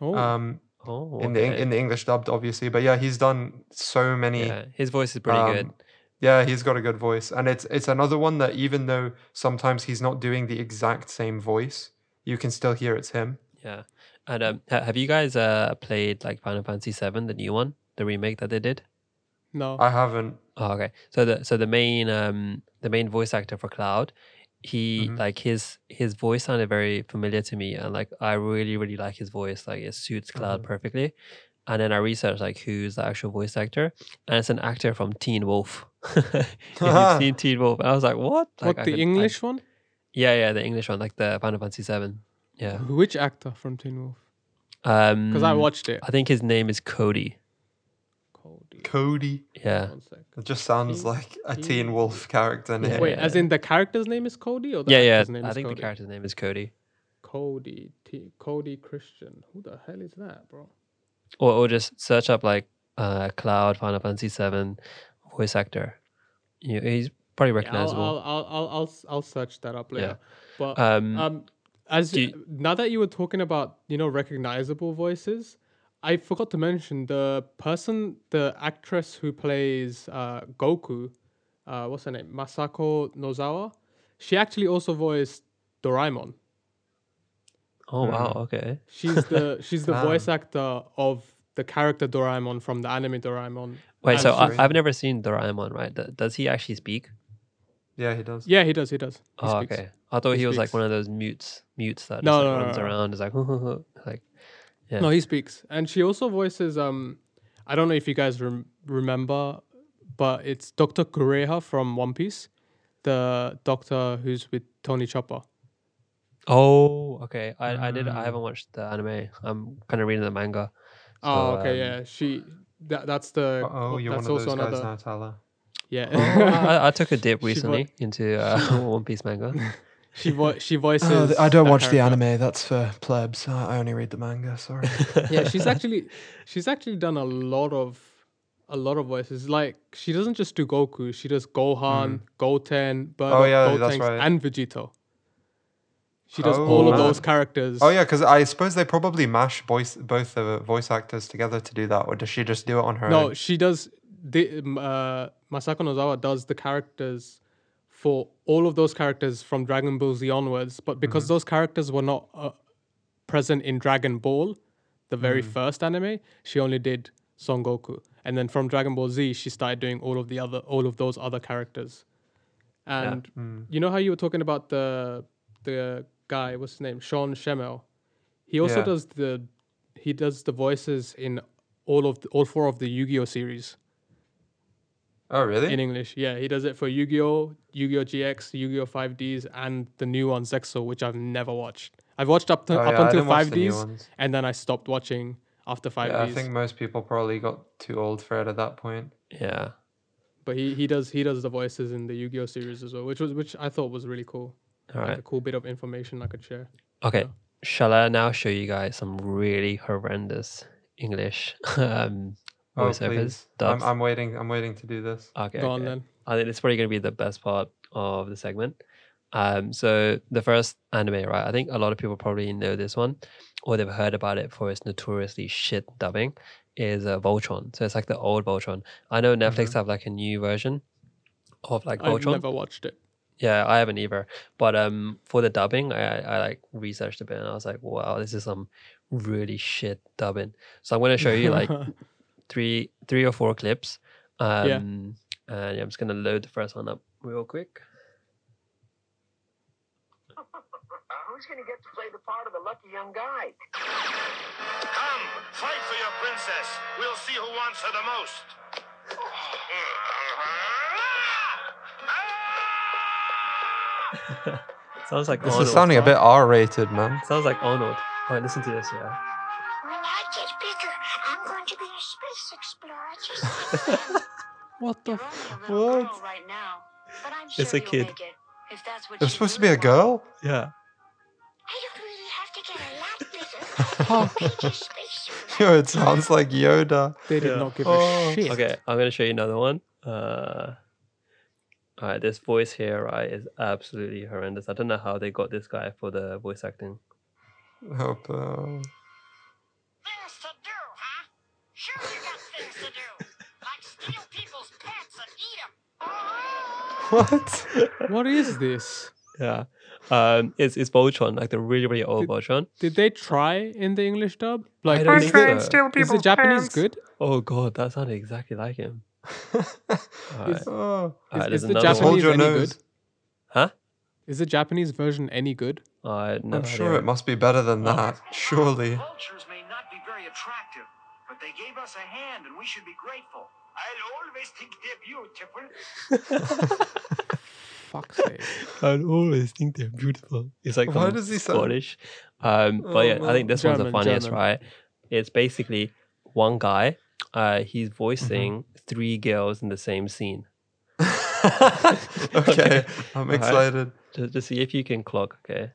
Oh, um, Oh, in the in the English dubbed, obviously. But yeah, he's done so many. yeah, his voice is pretty good. um, Yeah, he's got a good voice, and it's it's another one that even though sometimes he's not doing the exact same voice, you can still hear it's him. Yeah. And um, ha- have you guys uh played like Final Fantasy VII, the new one, the remake that they did? no. I haven't. Oh, okay. So the so the main um the main voice actor for Cloud, he Mhm. like his his voice sounded very familiar to me, and like I really really like his voice. Like it suits Cloud Mhm. perfectly. And then I researched like who's the actual voice actor, and it's an actor from Teen Wolf. you've seen Teen Wolf, I was like, what? Like, what I the could- I- English one? yeah, yeah, the English one, like the Final Fantasy Seven. Yeah. Which actor from Teen Wolf? Um, Because I watched it. I think his name is Cody. Cody. Cody. Yeah. One. It just sounds Teen- like a Teen Teen Wolf character name. Wait, as in the character's name is Cody or the Yeah, yeah. name I is think Cody? the character's name is Cody. Cody T- Cody Christian. Who the hell is that, bro? Or, or just search up like uh, Cloud Final Fantasy Seven voice actor. You, he's probably Yeah, I'll, recognizable. I'll, I'll, I'll, I'll, s- I'll search that up later. Yeah. But Um, um, as you- now that you were talking about you know recognizable voices, I forgot to mention the person, the actress who plays uh, Goku. Uh, what's her name? Masako Nozawa. She actually also voiced Doraemon. Oh wow, okay. She's the she's the Damn. voice actor of the character Doraemon from the anime Doraemon. Wait, And so I, I've never seen Doraemon, right? D- Does he actually speak? Yeah, he does. yeah, he does. He does. He oh, speaks. okay. I thought He he, was like one of those mutes, mutes that No, just no, like, no, runs no. around. Is like, like, yeah. No, he speaks, and she also voices. Um, I don't know if you guys rem- remember, but it's Doctor Kureha from One Piece, the doctor who's with Tony Chopper. Oh, okay. I, I did. I Mm. haven't watched the anime. I'm kind of reading the manga. oh, okay, um, yeah. She that that's the. Oh, you're one that's of those also guys another. now, Tyler. Yeah. Oh, I, I took a dip She vo- recently into uh, One Piece manga. she vo- she voices. Oh, I don't that watch the anime. That's for plebs. I I only read the manga. Sorry. yeah, she's actually she's actually done a lot of a lot of voices. Like she doesn't just do Goku, she does Gohan, Goten, Bardock, Hmm. Oh, yeah, Gotenks, right. and Vegito. She does Oh, all of man. those characters. Oh yeah, because I suppose they probably mash voice both the voice actors together to do that, or does she just do it on her No, own? she does. The, uh, Masako Nozawa does the characters for all of those characters from Dragon Ball Z onwards, but because Mm-hmm. those characters were not uh, present in Dragon Ball, the very Mm. first anime, she only did Son Goku, and then from Dragon Ball Z, she started doing all of the other, all of those other characters. And Mm. you know how you were talking about the the guy, what's his name, Sean Schemmel. He also Yeah. does the he does the voices in all of the, all four of the Yu-Gi-Oh series Oh really? in English. Yeah, he does it for Yu-Gi-Oh, Yu-Gi-Oh GX, Yu-Gi-Oh 5Ds, and the new one Zexal, which I've never watched. I've watched up to Oh, up yeah, until didn't watch the new 5Ds, and then I stopped watching after 5Ds. Yeah, I think most people probably got too old for it at that point. yeah. But he, he does he does the voices in the Yu-Gi-Oh series as well, which was which I thought was really cool. All like right. a cool bit of information I could share. Okay. Shall I now show you guys some really horrendous English um, Oh voiceovers? please, I'm. I'm waiting. I'm waiting to do this. Okay. Go on then. I think it's probably going to be the best part of the segment. Um, so the first anime, right? I think a lot of people probably know this one, or they've heard about it for its notoriously shit dubbing. Is uh, Voltron. So it's like the old Voltron. I know Netflix have like a new version of like Mm-hmm. I've never watched it. Yeah, I haven't either. But um, for the dubbing, I, I like researched a bit, and I was like, wow, this is some really shit dubbing. So I'm gonna show you like three, three or four clips. Um, Yeah. And yeah, I'm just gonna load the first one up real quick. Who's going to get to play the part of the lucky young guy? Come, fight for your princess. We'll see who wants her the most. Sounds like This Arnold. is sounding a bit R-rated, man. Sounds like Arnold. All right, listen to this. Yeah. What the? You're F- only a little what? right now, sure It's a kid. make it. If that's what It was supposed to be a girl. Yeah. I don't really have to get a lot bigger. Major space Yo, it sounds like Yoda. They did Yeah. not give Oh. a shit. Okay, I'm gonna show you another one. Uh, all right, this voice here, right, is absolutely horrendous. I don't know how they got this guy for the voice acting. Hope. Uh... Things to do, huh? Sure What? What is this? Yeah. Um, it's it's Voltron, like the really really old Voltron. Did they try in the English dub? Like, don't is, think the, so. is the Japanese good? Oh god, that sounded exactly like him. Alright. Is, Oh. Alright, is, there's the another one. Japanese any nose. good? Huh? Is the Japanese version any good? I no I'm sure it must be better than that. Surely. Vultures may not be very attractive, but they gave us a hand and we should be grateful. I'll always think they're beautiful. Fuck's sake. I'll always think they're beautiful. It's like Why some does he sound- Scottish. Um, but Oh, yeah, I think man. this one's the funniest, German. right? It's basically one guy. Uh, he's Mm-hmm. voicing three girls in the same scene. okay, I'm excited. Just, just see if you can clock. Okay.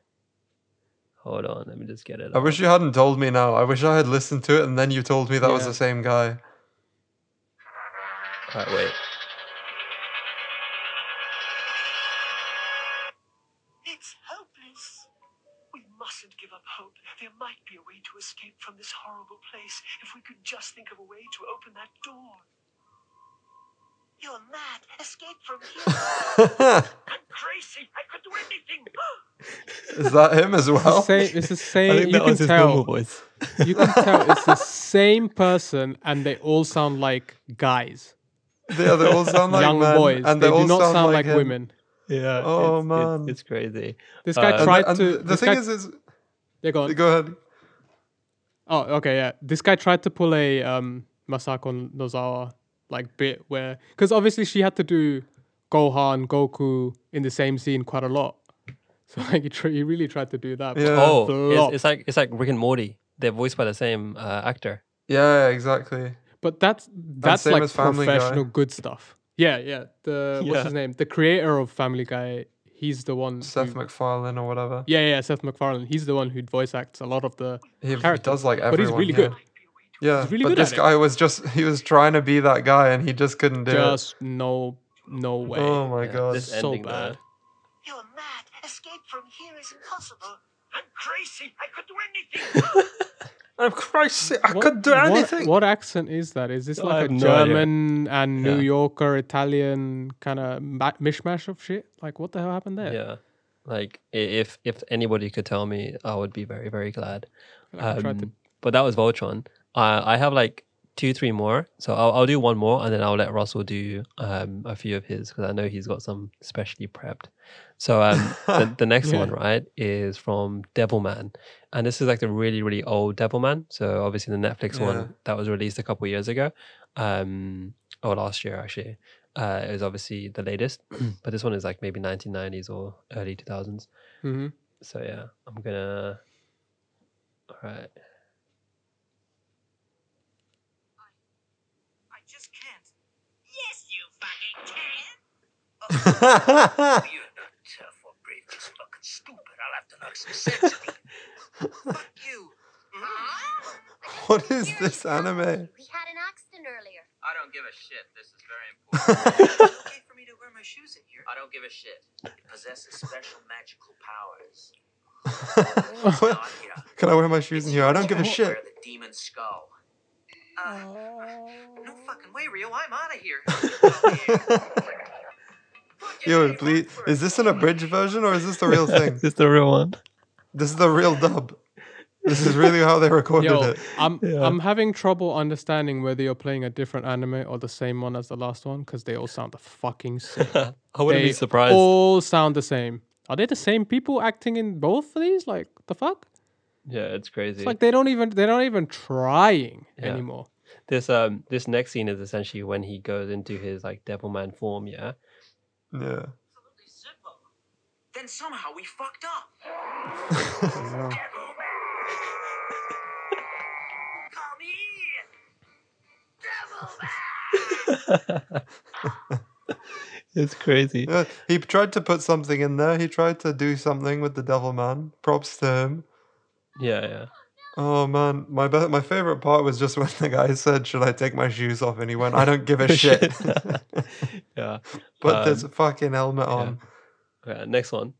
Hold on, let me just get it. I up. wish you hadn't told me now. I wish I had listened to it and then you told me that was the same guy. Alright, wait. It's hopeless. We mustn't give up hope. There might be a way to escape from this horrible place if we could just think of a way to open that door. You're mad. Escape from here. I'm crazy. I could do anything. Is that him as It's the well? same. It's the same. I think you can tell. voice. You can tell it's the same person, and they all sound like guys, Yeah, they all sound like young men, boys. and they, they, do not sound, like, him. women. Yeah. Oh, it's, man. it's, it's crazy. This guy Uh, tried and to. the- the thing guy, is, is yeah, go on. go ahead. Oh, okay, yeah. This guy tried to pull a um Masako Nozawa like bit where, because obviously she had to do Gohan, Goku in the same scene quite a lot. So like he, tr- he really tried to do that. Yeah. Oh, it's, it's like it's like Rick and Morty. They're voiced by the same uh, actor. Yeah, exactly. But that's that's like as Family Guy. professional good stuff. Yeah, yeah. The what's his name? The creator of Family Guy. He's the one. Seth who, MacFarlane or whatever. yeah, yeah, Seth MacFarlane. He's the one who voice acts a lot of the He, he characters. does like everyone. but he's really yeah. good. Yeah, He's really but good this at it. guy was just he was trying to be that guy and he just couldn't do it. Just no, no way. Oh my Yeah, god. this so ending, though. You are mad. Escape from here is impossible. I'm crazy. I could do anything. I'm crazy. I What- could do anything. What, accent is that? Is this I like a have no idea. German and New Yeah. Yorker Italian kind of ma- mishmash of shit? Like what the hell happened there? Yeah. Like if if anybody could tell me, I would be very very glad. Like, I tried to- Um, but that was Voltron. Uh, I have like two, three more. So I'll, I'll do one more and then I'll let Russell do um, a few of his because I know he's got some specially prepped. So um, the, the next Yeah. one, right, is from Devilman. And this is like the really, really old Devilman. So obviously the Netflix Yeah. one that was released a couple years ago. Um, or last year, actually. Uh, it was obviously the latest. but this one is like maybe 1990s or early 2000s. Mhm. So yeah, I'm gonna. All right. Just can't. Yes, you fucking can. You're not tough or brave, just fucking stupid. I'll have to knock some sense into you. Fuck you. What is this anime? We had an accident earlier. I don't give a shit. This is very important. okay for me to wear my shoes in here. I don't give a shit. It possesses special magical powers. Can I wear my shoes in here? I don't give a shit. Wear the demon skull. Uh, no fucking way, Ryo. I'm out of here. Yo, please, is this an abridged version or is this the real thing? is this the real one? This is the real dub. This is really how they recorded Yo, it. I'm Yeah. I'm having trouble understanding whether you're playing a different anime or the same one as the last one because they all sound the fucking same. I wouldn't they be surprised. All sound the same. Are they the same people acting in both of these? Like the fuck? Yeah, it's crazy. It's like they don't even they're not even trying Yeah. anymore. this um this next scene is essentially when he goes into his like Devilman form. Yeah. Yeah. Absolutely. Then somehow we fucked up. Call me it's crazy. Yeah, he tried to put something in there. He tried to do something with the Devil Man. Props to him. Yeah, yeah. Oh man, my be- my favorite part was just when the guy said, "Should I take my shoes off?" and he went, "I don't give a shit." yeah. Put this Um, fucking helmet yeah. On. Okay, next one.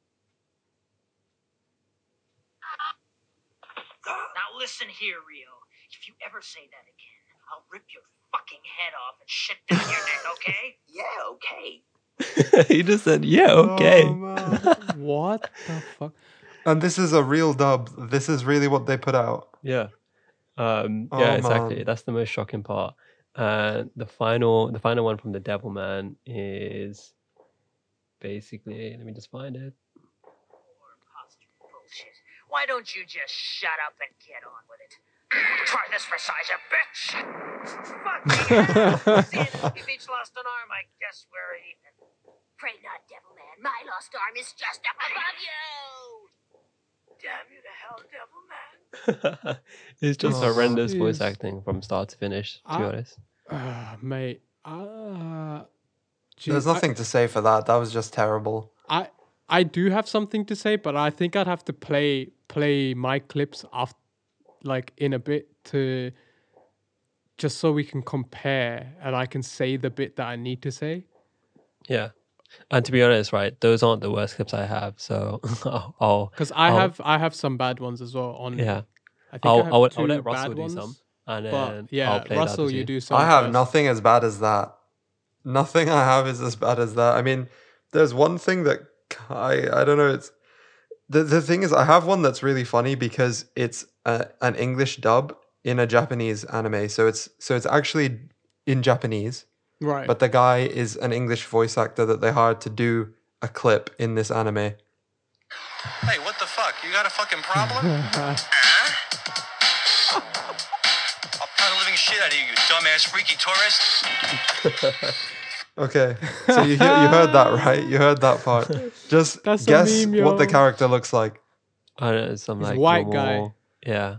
Now listen here, Ryo. If you ever say that again, I'll rip your fucking head off and shit down your neck, okay? Yeah, okay. he just said, "Yeah, okay." Oh. What the fuck? and this is a real dub. This is really what they put out. Yeah. Um, Oh, yeah, exactly. man. That's the most shocking part. And the final, the final one from the Devil Man is basically. Let me just find it. Why don't you just shut up and get on with it? Try this for size, you bitch! Fucking hell! If each lost an arm, I guess we're even. Pray not, Devil Man. My lost arm is just up above you. Damn you to hell, devil man. it's just Oh, horrendous voice acting from start to finish. To be honest. Ah, mate. Uh, There's geez, I- nothing to say for that. That was just terrible. I I do have something to say, but I think I'd have to play play my clips after, like in a bit to just so we can compare and I can say the bit that I need to say. Yeah. And to be honest, right, those aren't the worst clips I have. So I'll, I'll Because I I'll- have I have some bad ones as well on. yeah. I think I'll, I have I'll, I'll let Russell do ones, some, and then But yeah, I'll play the Russell, other you do some. I have first. nothing as bad as that. Nothing I have is as bad as that. I mean, there's one thing that I I don't know. It's The the thing is, I have one that's really funny because it's a, an English dub in a Japanese anime. So it's so it's actually in Japanese, Right. but the guy is an English voice actor that they hired to do a clip in this anime. Hey, what the fuck? You got a fucking problem? shit out of you, you dumbass freaky tourist. Okay, so you hear- you heard that right? You heard that part. Just That's guess meme, what the character looks like. I don't know, some He's like white guy. Yeah.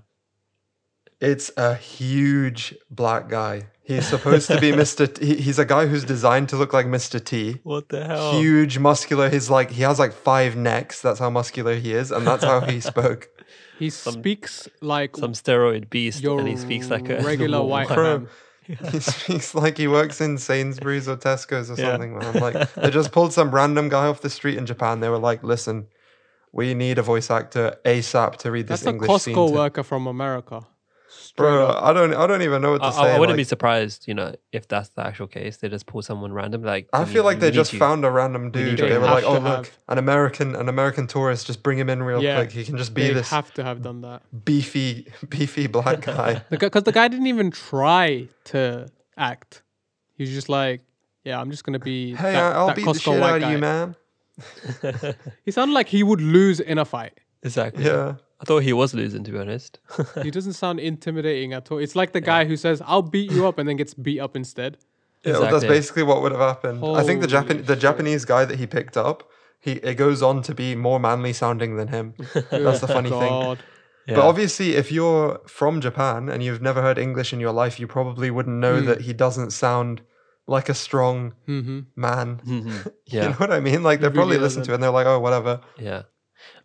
It's a huge black guy. He's supposed to be Mr. T. He's a guy who's designed to look like Mr. T. What the hell? Huge, muscular. He's like he has like five necks. That's how muscular he is, and that's how he spoke. He speaks like Some steroid beast, your and he speaks like a regular white man. Bro, man. He speaks like he works in Sainsbury's or Tesco's or Yeah. something, man. Like they just pulled some random guy off the street in Japan. They were like, "Listen, we need a voice actor ASAP to read this That's a English scene." Costco to-" worker from America. Bro, I don't, I don't even know what to I, say. I- I wouldn't like- be surprised, you know, if that's the actual case. They just pull someone random. Like I feel need- like they just you. found a random dude. you. They were like, "Oh, look, have- an American, an American tourist. Just bring him in real Yeah, quick. He can just be they this have to have done that beefy, beefy black guy." because the guy didn't even try to act. He was just like, "Yeah, I'm just gonna be hey, that, I'll that beat Costco the shit out guy." of you, man. He sounded like he would lose in a fight. Exactly. Yeah. I thought he was losing, to be honest. He doesn't sound intimidating at all. It's like the guy who says, "I'll beat you up," and then gets beat up instead. Yeah, well, that's basically what would have happened. I think the Holy Japan, the Japanese guy that he picked up, he it goes on to be more manly sounding than him. That's the funny thing. Yeah. But obviously, if you're from Japan and you've never heard English in your life, you probably wouldn't know Hmm. that he doesn't sound like a strong hmm man. Mhm. You know what I mean? Like they He probably really listen to it and they're like, oh, whatever. Yeah.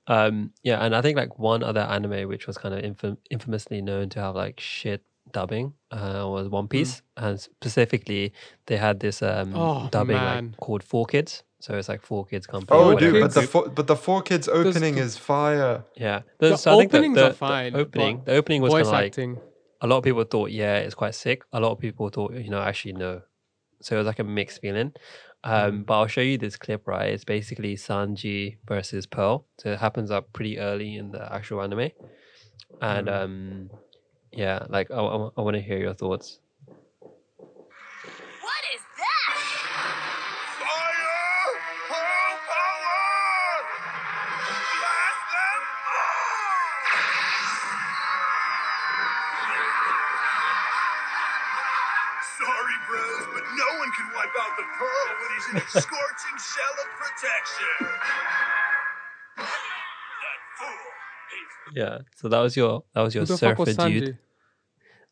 Um, yeah, and I think like one other anime which was kind of infam- infamously known to have like shit dubbing uh, was One Piece, and specifically they had this um, Oh, dubbing man. like called Four Kids. So it's like Four Kids Company. Oh, or dude, but the four, but the four kids opening the- is fire. yeah, The so I openings the, are fine, but opening, the opening was kind Voice of like acting. a lot of people thought, yeah, it's quite sick. A lot of people thought, you know, actually no. So it was like a mixed feeling. Um, but I'll show you this clip, right? It's basically Sanji versus Pearl. So it happens up pretty early in the actual anime. And um, yeah, like I, I, want to hear your thoughts. One can wipe out the pearl when he's in a scorching shell of protection. That fool. Yeah. So that was your that was your Who the fuck surfer was dude.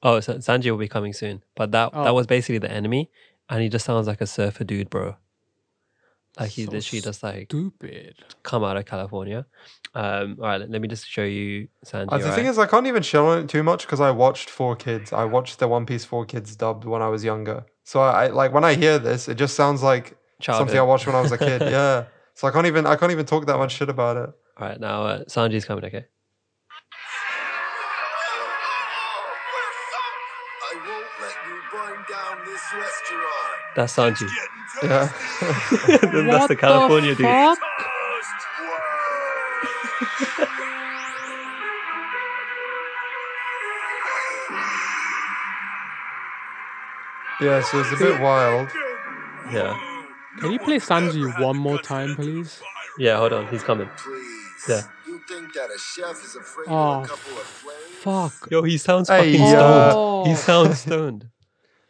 Oh, so Sanji will be coming soon. But that Oh. that was basically the enemy, and he just sounds like a surfer dude, bro. Like he So literally just like Stupid. come out of California. Um, all right, let, let me just show you Sanji. Uh, the thing right? is, I can't even chill on it too much because I watched Four Kids. I watched the One Piece Four Kids dubbed when I was younger. So I, I like when I hear this, it just sounds like something I watched when I was a kid. yeah. So I can't even I can't even talk that much shit about it. All right, now uh, Sanji's coming. Okay. I won't let you burn down this restaurant. That's Sanji. Yeah. Then that's What the California the dude. fuck? yeah. So it's a bit wild. Yeah. Can you play Sanji one more time, please? Yeah, hold on. He's coming. Yeah. You think that a chef is afraid Oh, of a couple of flames? Fuck. Yo, he sounds Hey, fucking uh, stoned. He sounds stoned.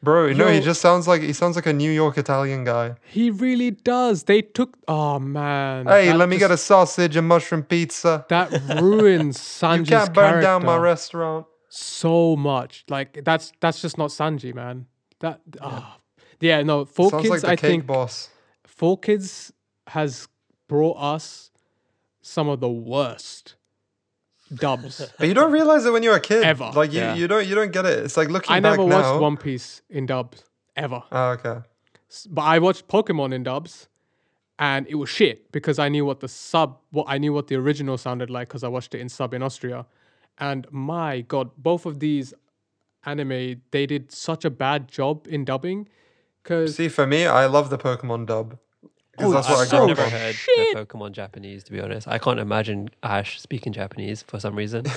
Bro, no, he just sounds like he sounds like a New York Italian guy. He really does. They took. Oh man. Hey, let me get a sausage and mushroom pizza. That ruins Sanji's you can't burn down my restaurant. so much. Like that's that's just not Sanji, man. That ah. yeah, no. Four Sounds kids. like the I cake think boss. Four Kids has brought us some of the worst dubs. But you don't realize it when you're a kid. Ever. Like you, Yeah. you don't you don't get it. It's like looking I back never now. watched One Piece in dubs ever, Oh, okay. But I watched Pokemon in dubs, and it was shit because I knew what the sub, what I knew what the original sounded like because I watched it in sub in Austria, and my god, both of these anime they did such a bad job in dubbing. Because See, for me, I love the Pokemon dub Because oh, that's what I I've, grew I've never heard shit. the Pokemon Japanese, to be honest. I can't imagine Ash speaking Japanese for some reason.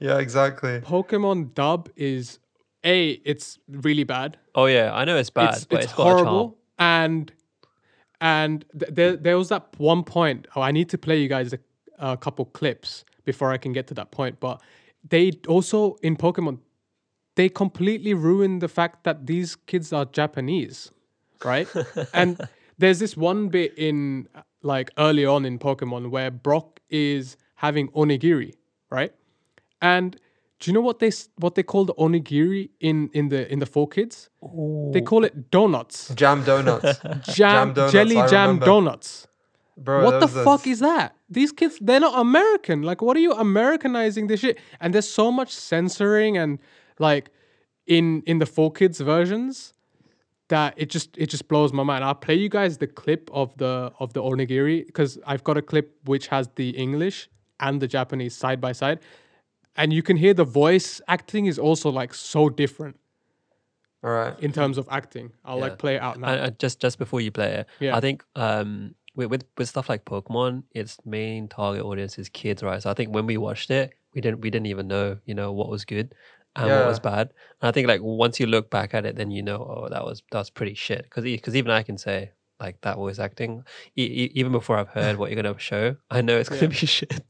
Yeah, exactly. Pokemon dub is a. It's really bad. oh yeah, I know it's bad, it's, but it's it's got a charm. horrible. And and th- there there was that one point. Oh, I need to play you guys a, a couple clips before I can get to that point. But they also in Pokemon, they completely ruin the fact that these kids are Japanese, right? and there's this one bit in like early on in Pokemon where Brock is having onigiri, right? And do you know what they what they call the onigiri in in the in the four kids? They call it donuts. Jam donuts. Jam, donuts, jelly I jam remember. donuts. Bro, what the are fuck is that? These kids, they're not American. Like, what are you Americanizing this shit? And there's so much censoring and like in in the four kids versions that it just it just blows my mind. I'll play you guys the clip of the of the onigiri because I've got a clip which has the English and the Japanese side by side, and you can hear the voice acting is also like so different All right. in terms of acting. I'll Yeah. like play it out now. And, uh, just just before you play it, Yeah. I think um with, with with stuff like Pokemon, its main target audience is kids, right? So I think when we watched it, we didn't we didn't even know you know what was good and what was bad. And I think like once you look back at it, then you know oh that was that's pretty shit. Because because even I can say like that voice acting, e- e- even before I've heard what you're gonna show, I know it's gonna Yeah. be shit.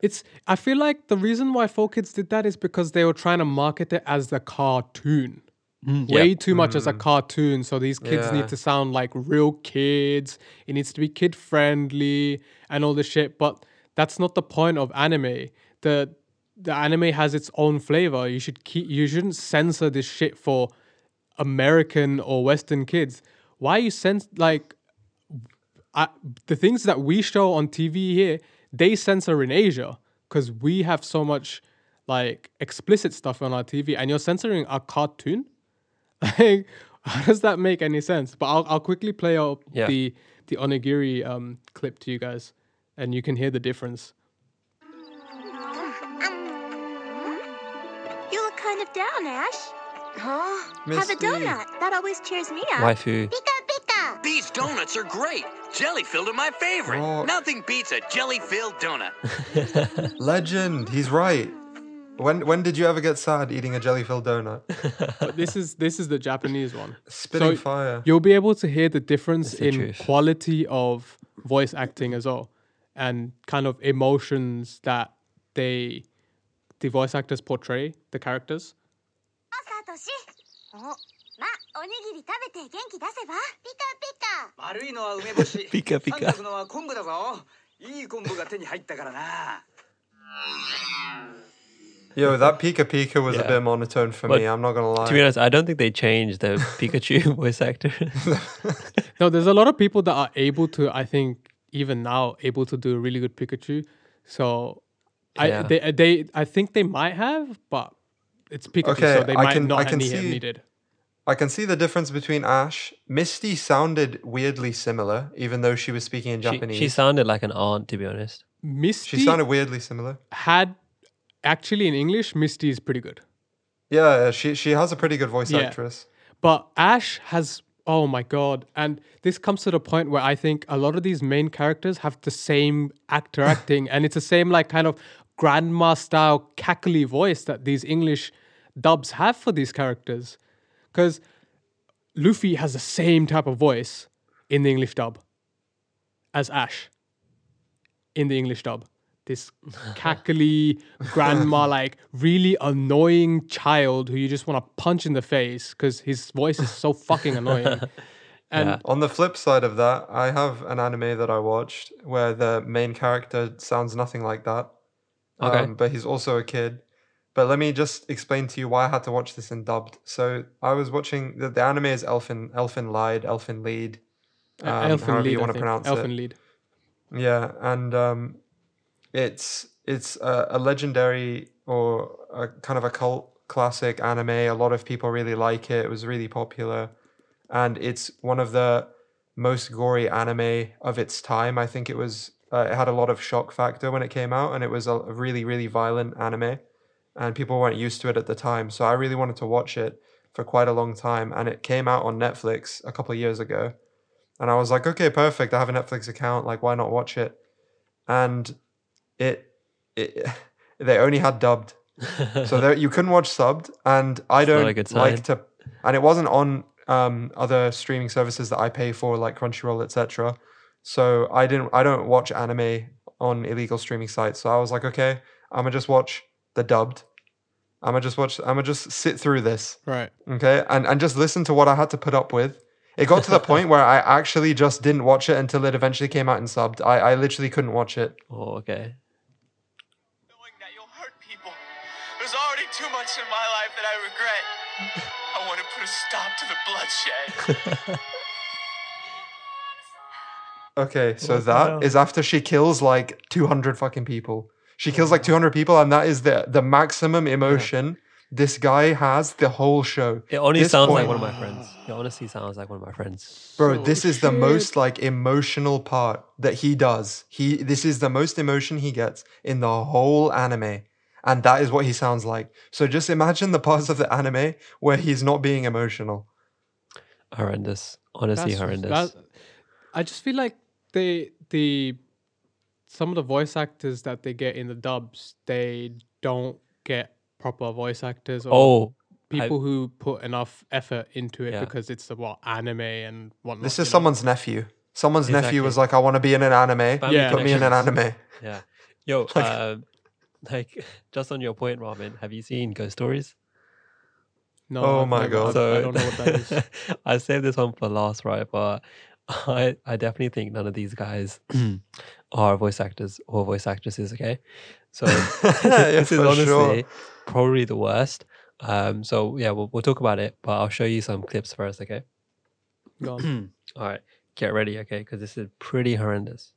It's. I feel like the reason why 4Kids did that is because they were trying to market it as the cartoon. Mm, Way yep. too much as a cartoon. So these kids Yeah. need to sound like real kids. It needs to be kid friendly and all this shit. But that's not the point of anime. The the anime has its own flavor. You should keep. You shouldn't censor this shit for American or Western kids. Why you cens like I, the things that we show on TV here, they censor in Asia because we have so much like explicit stuff on our TV, and you're censoring a cartoon. Like, how does that make any sense? But I'll I'll quickly play out Yeah. the the onigiri um clip to you guys, and you can hear the difference. Kind of down, Ash. Huh? Have a Misty. donut. That always cheers me up. Waifu. Pika pika. These donuts are great. Jelly filled are my favorite. Oh. Nothing beats a jelly filled donut. Legend. He's right. When when did you ever get sad eating a jelly filled donut? But this is this is the Japanese one. Spitting So fire. You'll be able to hear the difference the in truth. quality of voice acting as well, and kind of emotions that they, the voice actors portray the characters. Pika pika. Yo, that Pika Pika was yeah. a bit monotone for but me. I'm not gonna lie. To be honest, I don't think they changed the Pikachu voice actor. no, there's a lot of people that are able to. I think even now able to do a really good Pikachu. So yeah. I they uh, they I think they might have, but it's Pikachu, Okay, so they I might can- not I can need- have see- needed. I can see the difference between Ash. Misty sounded weirdly similar, even though she was speaking in she, Japanese. she sounded like an aunt, to be honest. Misty She sounded weirdly similar. had actually in English, Misty is pretty good. Yeah, she she has a pretty good voice Yeah. actress. But Ash has oh my god, and this comes to the point where I think a lot of these main characters have the same actor acting, and it's the same like kind of grandma style cackly voice that these English dubs have for these characters. Because Luffy has the same type of voice in the English dub as Ash in the English dub. This cackly grandma, like really annoying child who you just want to punch in the face because his voice is so fucking annoying. And On the flip side of that, I have an anime that I watched where the main character sounds nothing like that. Okay. Um, but he's also a kid. But let me just explain to you why I had to watch this in dubbed. So I was watching the, the anime is Elfin Elfen Lied, Elfin Lead. uh, um, Elfin however Lead, you want to pronounce Elfin it. Lead. Yeah, and um, it's it's a, a legendary or a kind of a cult classic anime. A lot of people really like it. It was really popular, and it's one of the most gory anime of its time. I think it was. Uh, it had a lot of shock factor when it came out, and it was a really really violent anime, and people weren't used to it at the time. So I really wanted to watch it for quite a long time, and it came out on Netflix a couple of years ago, and I was like, okay, perfect. I have a Netflix account. Like, why not watch it? And it, it they only had dubbed, so there, you couldn't watch subbed. And I don't like to, and it wasn't on um, other streaming services that I pay for, like Crunchyroll, etc. So I didn't, I don't watch anime on illegal streaming sites. So I was like, okay, I'm gonna just watch the dubbed. I'm gonna just watch. I'm gonna just sit through this. Right. Okay, and and just listen to what I had to put up with. It got to the point where I actually just didn't watch it until it eventually came out and subbed. I, I literally couldn't watch it. Oh, okay. There's already too much in my life that I regret. I want to put a stop to the bloodshed. Okay, so What the that hell? is after she kills like 200 fucking people. She kills like 200 people, and that is the the maximum emotion this guy has the whole show. It only This sounds like point- one of my friends. It honestly sounds like one of my friends. Bro, this is the most like emotional part that he does. He this is the most emotion he gets in the whole anime. And that is what he sounds like. So just imagine the parts of the anime where he's not being emotional. Horrendous. Honestly, That's- horrendous. that- I just feel like they the some of the voice actors that they get in the dubs, they don't get proper voice actors or Oh, I- people who put enough effort into it Yeah. because it's about anime and whatnot. This you is know? someone's nephew. Someone's nephew was like, I want to be in an anime. Family Yeah. Put me in an anime. Yeah. Yo, Like- um, like just on your point, Ramin, have you seen Ghost Stories? No, Oh my God. So I don't know what that is. I saved this one for last, right? But I, I definitely think none of these guys are voice actors or voice actresses. Okay, so Yeah, this is honestly sure. probably the worst. Um, so yeah, we'll we'll talk about it, but I'll show you some clips first. Okay. Go on. All right, get ready, okay? Because this is pretty horrendous.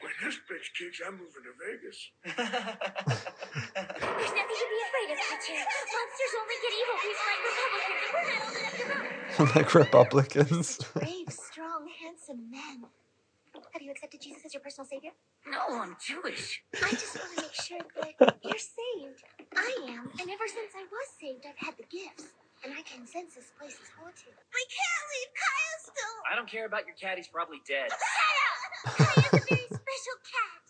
When this bitch kicks, I'm moving to Vegas. There's nothing to be afraid of, Katya. Monsters only get like Republicans. Brave, strong, handsome men. Have you accepted Jesus as your personal savior? No, I'm Jewish. I just want to make sure that you're saved. I am, and ever since I was saved, I've had the gifts. And I can sense this place is haunted. We can't leave Kaya still. I don't care about your cat. He's probably dead. Kaya! Kaya's a very special cat.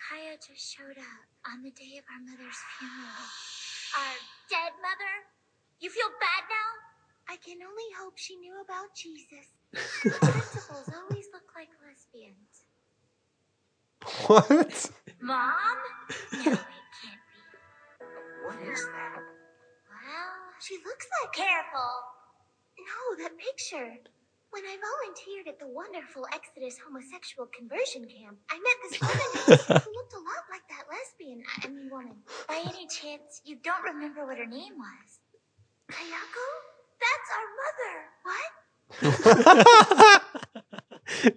Kaya just showed up on the day of our mother's funeral. Our dead mother? You feel bad now? I can only hope she knew about Jesus. Principals always look like lesbians. what? Mom? No, it can't be. What is that? Well, she looks like. Careful! No, that picture. When I volunteered at the wonderful Exodus homosexual conversion camp, I met this woman who looked a lot like that lesbian. I mean, woman. By any chance, you don't remember what her name was? Kayako? That's our mother. What?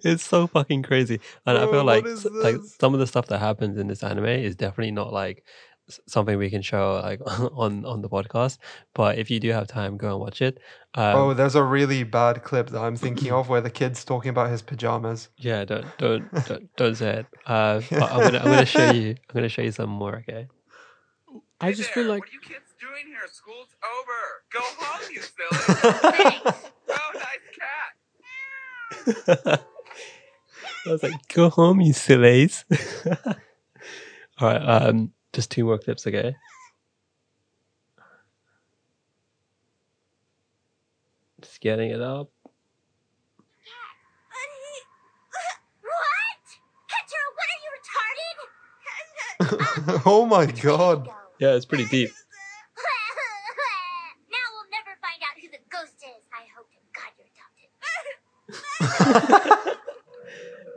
it's so fucking crazy, and I feel like what is s- like some of the stuff that happens in this anime is definitely not like something we can show like on on the podcast. But if you do have time, go and watch it. Um, oh, there's a really bad clip that I'm thinking of where the kid's talking about his pajamas. Yeah, don't don't don't, don't say it. Uh, but I'm gonna I'm gonna show you I'm gonna show you some more. Okay. I just feel like What are you kids doing here? School's over. Go home, you silly. oh, nice cat. I was like, "Go home, you sillies." All right. Um, just two more clips. Okay. Just getting it up. What? Ketchero, what are you retarded? oh my god. Yeah, it's pretty deep. now we'll never find out who the ghost is. I hope to God you're adopted.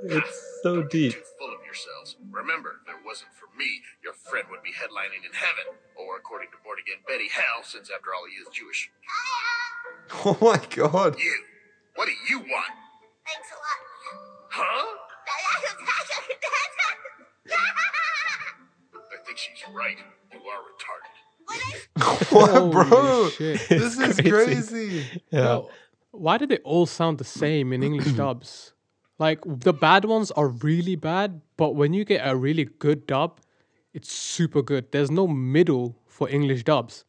It's so deep. Too full of yourselves. Remember, if it wasn't for me, your friend would be headlining in heaven, or according to born again Betty, hell, since after all he is Jewish. Oh my god. You. What do you want? Thanks a lot. Huh? I think she's right. You are retarded. What, Holy bro? shit. This is crazy. crazy. Yeah. Yo, why do they all sound the same in English dubs? Like the bad ones are really bad, but when you get a really good dub, it's super good. There's no middle for English dubs.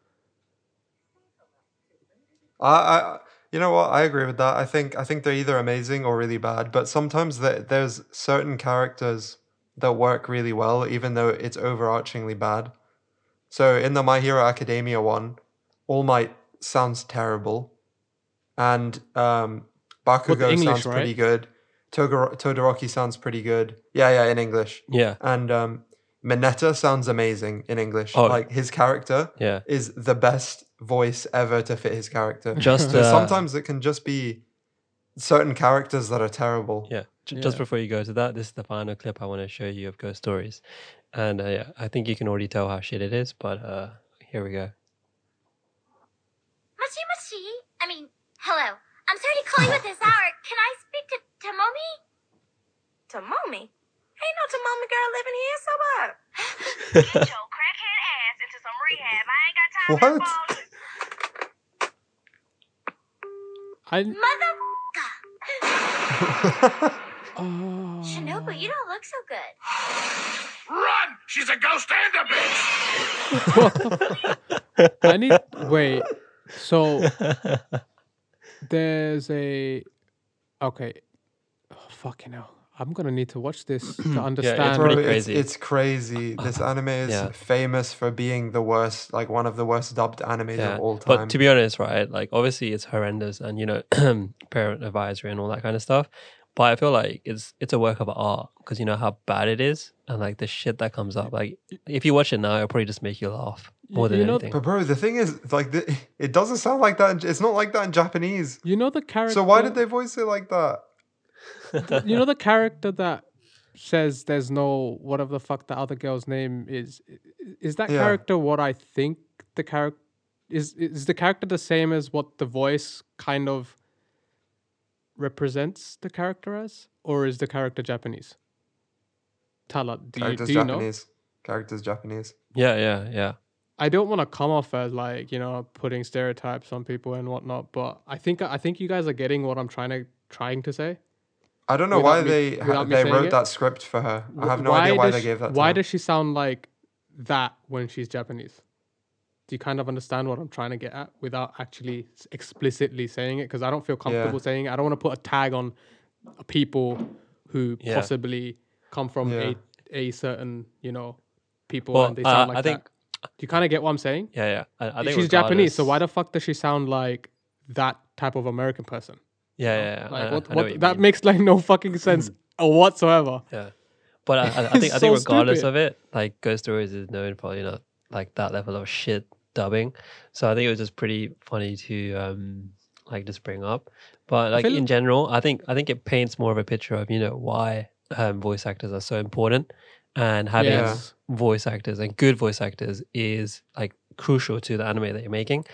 I, I You know what? I agree with that. I think I think they're either amazing or really bad. But sometimes there, there's certain characters that work really well, even though it's overarchingly bad. So in the My Hero Academia one, All Might sounds terrible, and um, Bakugo English, sounds pretty right? good. Togor- Todoroki sounds pretty good. Yeah, yeah, in English. Yeah. And um, Mineta sounds amazing in English. Oh. Like his character Yeah. is the best voice ever to fit his character. Just, so uh, sometimes it can just be certain characters that are terrible. Yeah. J- Just before you go to that, this is the final clip I want to show you of Ghost Stories, and uh, yeah, I think you can already tell how shit it is. But uh, here we go. Moshi moshi. I mean, hello. I'm sorry to call you at this hour. Can I speak to Tomomi? Tomomi? Ain't no Tomomi girl living here, so what? Get your crackhead ass into some rehab. I ain't got time What? I Mother. Oh. Shinobu, you don't look so good. Run! She's a ghost and a bitch! I need wait. So there's a okay. Fucking hell. I'm gonna need to watch this to understand. Bro, It's, it's crazy. This anime is Yeah. famous for being the worst, like one of the worst dubbed animes of all time. But to be honest, right, like obviously it's horrendous and you know parent advisory and all that kind of stuff. But I feel like it's it's a work of art because you know how bad it is and like the shit that comes up. Like if you watch it now, it'll probably just make you laugh more than anything. But bro, the thing is, like, the, it doesn't sound like that. in- It's not like that in Japanese. You know the character. So why did they voice it like that? you know the character that says there's no whatever the fuck the other girl's name is. Is that Yeah. character what I think the character is? Is the character the same as what the voice kind of represents the character as, or is the character Japanese? Tala, do you, Character's do you know? Japanese. Character's Japanese. Yeah, yeah, yeah. I don't want to come off as like you know putting stereotypes on people and whatnot, but I think I think you guys are getting what I'm trying to trying to say. I don't know why me- they ha- without me they wrote it. that script for her. I have no idea why they she- gave that. To Why her. does she sound like that when she's Japanese? Do you kind of understand what I'm trying to get at without actually explicitly saying it? Because I don't feel comfortable saying it. I don't want to put a tag on people who Yeah. possibly come from Yeah. a, a certain you know people Well, and they uh, sound like I think- that. Do you kind of get what I'm saying? Yeah, yeah. I, I think she's Japanese, so why the fuck does she sound like that type of American person? Yeah, yeah, yeah. Like I- what? I what what that mean. makes like no fucking sense whatsoever. Yeah. But I, I, I think I think so regardless stupid. of it, like Ghost Stories is known for you know like that level of shit dubbing. So I think it was just pretty funny to um like just bring up. But like in general, I think I think it paints more of a picture of you know why um, voice actors are so important, and having Yes. voice actors and good voice actors is like crucial to the anime that you're making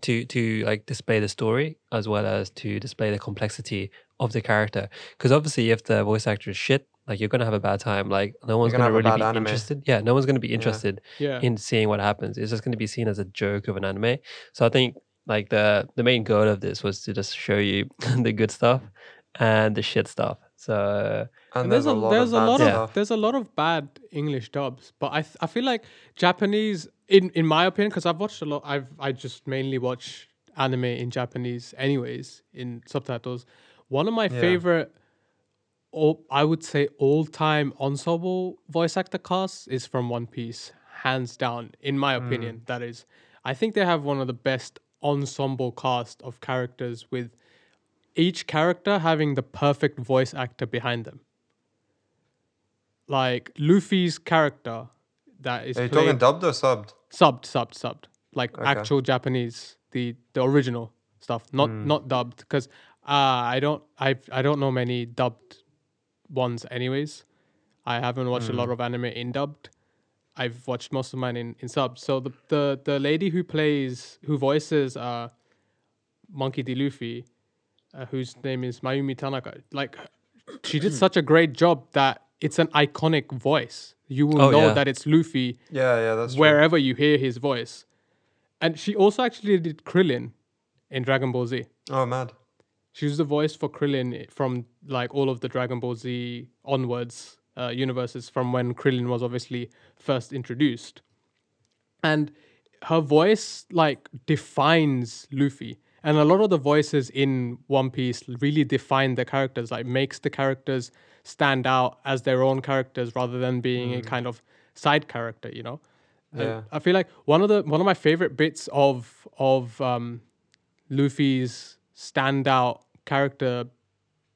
to to like display the story as well as to display the complexity of the character because obviously if the voice actor is shit like you're gonna have a bad time like no one's gonna gonna, really be anime. interested yeah no one's gonna be Yeah. interested Yeah. in seeing what happens it's just gonna be seen as a joke of an anime so i think like the the main goal of this was to just show you the good stuff and the shit stuff so And there's, a, there's a lot of Yeah. there's a lot of bad English dubs, but I th- I feel like Japanese in in my opinion because I've watched a lot I've I just mainly watch anime in Japanese anyways in subtitles. One of my Yeah. favorite all, I would say all time ensemble voice actor casts is from One Piece, hands down in my hmm. opinion that is. I think they have one of the best ensemble cast of characters with each character having the perfect voice actor behind them. Like Luffy's character that is Are you played- talking dubbed or subbed? subbed, subbed, subbed, like Okay. actual Japanese, the the original stuff, not Mm. not dubbed. Because uh, I don't I I don't know many dubbed ones, anyways. I haven't watched a lot Mm. of anime in dubbed. I've watched most of mine in, in subs. So the, the the lady who plays who voices uh Monkey D. Luffy, uh, whose name is Mayumi Tanaka, like she did such a great job that it's an iconic voice. You will Oh, know yeah. that it's Luffy Yeah, yeah, that's true. wherever you hear his voice. And she also actually did Krillin in Dragon Ball Z. Oh, mad. She was the voice for Krillin from like all of the Dragon Ball Z onwards uh, universes from when Krillin was obviously first introduced. And her voice like defines Luffy. And a lot of the voices in One Piece really define the characters, like makes the characters stand out as their own characters rather than being a Mm. kind of side character, you know? Yeah. I feel like one of the one of my favorite bits of of um, Luffy's standout character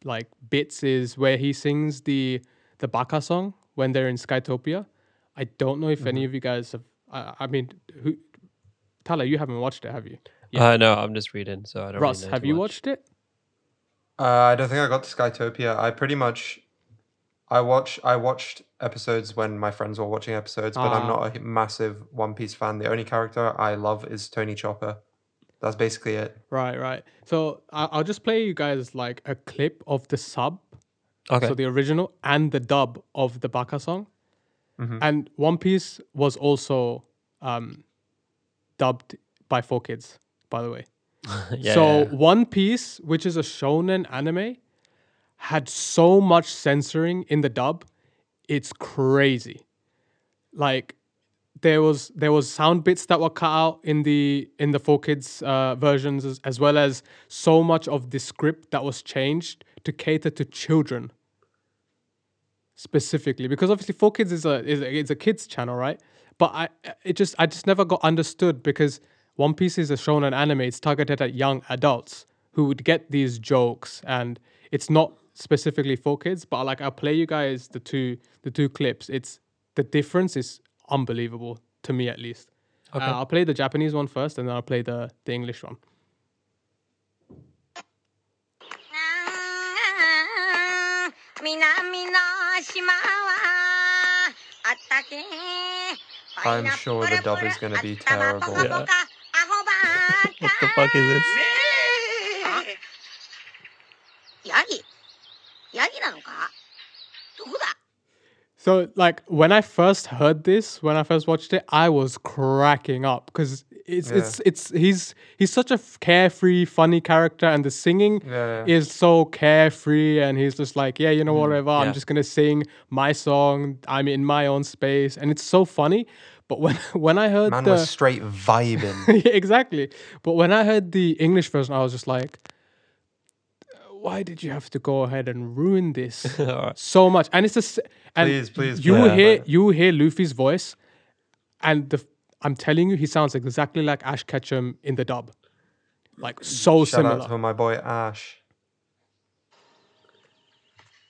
like bits is where he sings the the Baka song when they're in Skytopia. I don't know if any Mm-hmm. of you guys have. I, I mean, who? Tala, you haven't watched it, have you? Uh, no, I'm just reading, so I don't. Ross, really know have you much. watched it? Uh, I don't think I got to Skytopia. I pretty much, I watch I watched episodes when my friends were watching episodes, but I'm Ah. not a massive One Piece fan. The only character I love is Tony Chopper. That's basically it. Right, right. So I- I'll just play you guys like a clip of the sub, Okay. so the original and the dub of the Baka song. Mhm. And One Piece was also um, dubbed by Four Kids, by the way. Yeah, so yeah. One Piece, which is a shonen anime, had so much censoring in the dub, it's crazy. Like there was there was sound bits that were cut out in the in the Four Kids uh, versions, as, as well as so much of the script that was changed to cater to children specifically because obviously Four Kids is a is a, is a kids channel, right? But I it just I just never got understood because one Piece is a shonen anime. It's targeted at young adults who would get these jokes, and it's not specifically for kids. But like, I'll play you guys the two the two clips. It's the difference is unbelievable to me, at least. Uh, okay. Uh, I'll play the Japanese one first, and then I'll play the the English one. I'm sure the dub is going to be terrible. Yeah what the fuck is this? So, like, when I first heard this, when I first watched it, I was cracking up because it's, yeah. it's, it's, he's, he's such a carefree, funny character, and the singing yeah, is so carefree, and he's just like, yeah, you know, mm, whatever, I'm just gonna sing my song, I'm in my own space, and it's so funny. But when when I heard Man the was straight vibing. Yeah, exactly. But when I heard the English version, I was just like, why did you have to go ahead and ruin this Alright. so much? And it's just and Please, please you play will it, hear play you hear Luffy's voice, and the I'm telling you, he sounds exactly like Ash Ketchum in the dub, like so Shout similar. out to my boy Ash.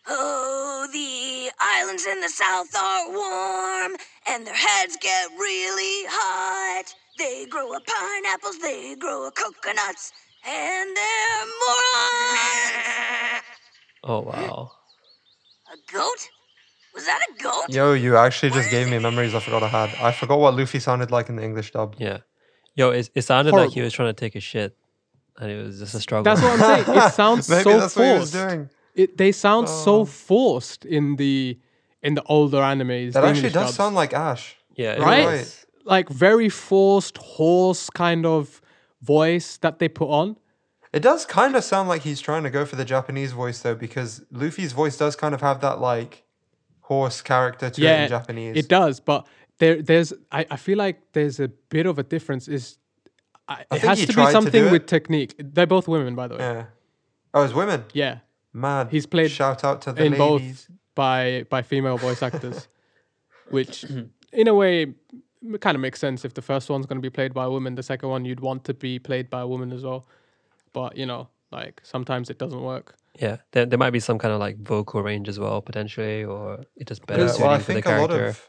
Oh. The islands in the south are warm, and their heads get really hot. They grow up pineapples, they grow up coconuts, and they're morons. Oh wow. A goat? Was that a goat? Yo, you actually just gave me memories I forgot I had. I forgot what Luffy sounded like in the English dub. Yeah. Yo, it, it sounded like he was trying to take a shit, and it was just a struggle. That's what I'm saying. It sounds Maybe so that's what he was forced. doing. It they sound Oh. so um, forced in the in the older animes. That actually English does dubs. sound like Ash. yeah. it You're right? Like very forced, hoarse kind of voice that they put on. It does kind of sound like he's trying to go for the Japanese voice though, because Luffy's voice does kind of have that like horse character to it in Japanese. it does. But there, there's, I, I feel like there's a bit of a difference. Is I, I it has to be something do with technique. They're both women, by the way. Yeah. Oh, it's women. Yeah, Mad. He's played Shout out to the in ladies. both by by female voice actors, which in a way kind of makes sense. If the first one's going to be played by a woman, the second one you'd want to be played by a woman as well. But you know, like sometimes it doesn't work. Yeah, there, there might be some kind of like vocal range as well potentially, or it just better Yeah, suiting well, I for the think a lot character. of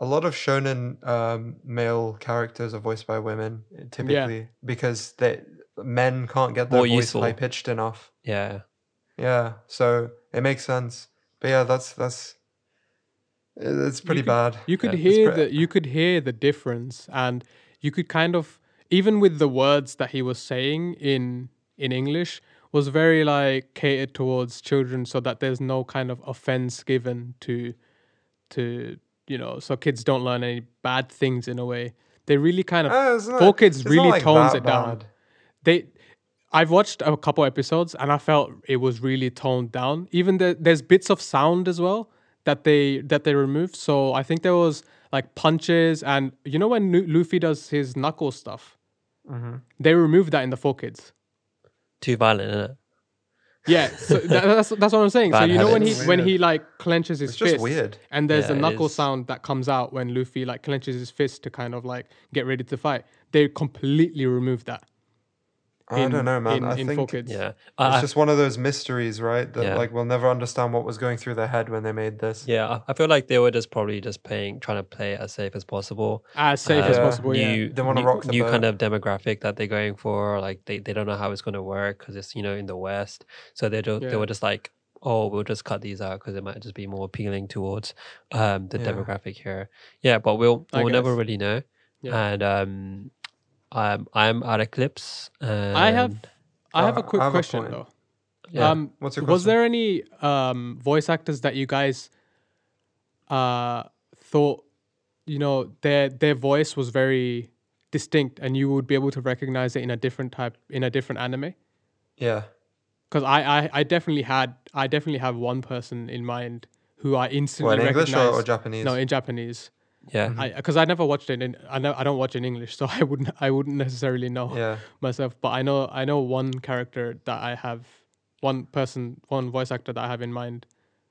a lot of shonen um, male characters are voiced by women typically because they men can't get their More voice useful. high pitched enough. Yeah, Yeah, so it makes sense. But yeah, that's that's it's pretty could- bad. You could Yeah, hear pre- the you could hear the difference, and you could kind of even with the words that he was saying in in English was very like catered towards children, so that there's no kind of offense given to to you know, so kids don't learn any bad things in a way. They really kind of Uh, Four Kids really like tones it down. bad. They. I've watched a couple episodes and I felt it was really toned down. Even the, there's bits of sound as well that they that they removed. So I think there was like punches and you know when Luffy does his knuckle stuff, Mhm. they removed that in the Four Kids. too violent, isn't it? Yeah, so that, that's that's what I'm saying. So you know when he habits. when he like clenches his It's just fist, weird. and there's Yeah, a knuckle sound that comes out when Luffy like clenches his fist to kind of like get ready to fight. They completely removed that. I in- don't know, man. In, I in think Four Kids. Yeah. it's I, I- just one of those mysteries, right? That Yeah. like we'll never understand what was going through their head when they made this. yeah, I- I feel like they were just probably just playing, trying to play as safe as possible. As safe as Uh, possible. Yeah. New, They wanna rock the new kind of demographic that they're going for. Like they, they don't know how it's going to work because it's you know in the West. So they do, they Yeah. were just like, oh, we'll just cut these out because it might just be more appealing towards um the Yeah. demographic here. Yeah, but we'll we'll never really know. Yeah. And um, I'm I'm out of clips. And I have I have Uh, a quick have question point. though. Yeah. Um, What's your was there any um, voice actors that you guys uh, thought, you know, their their voice was very distinct, and you would be able to recognize it in a different type in a different anime? Yeah. Because I, I I definitely had I definitely have one person in mind who I instantly What, in English or- or Japanese? No, in Japanese. Yeah. Because I, never watched it in I know I don't watch in English, so I wouldn't I wouldn't necessarily know Yeah. myself. But I know I know one character that I have, one person, one voice actor that I have in mind,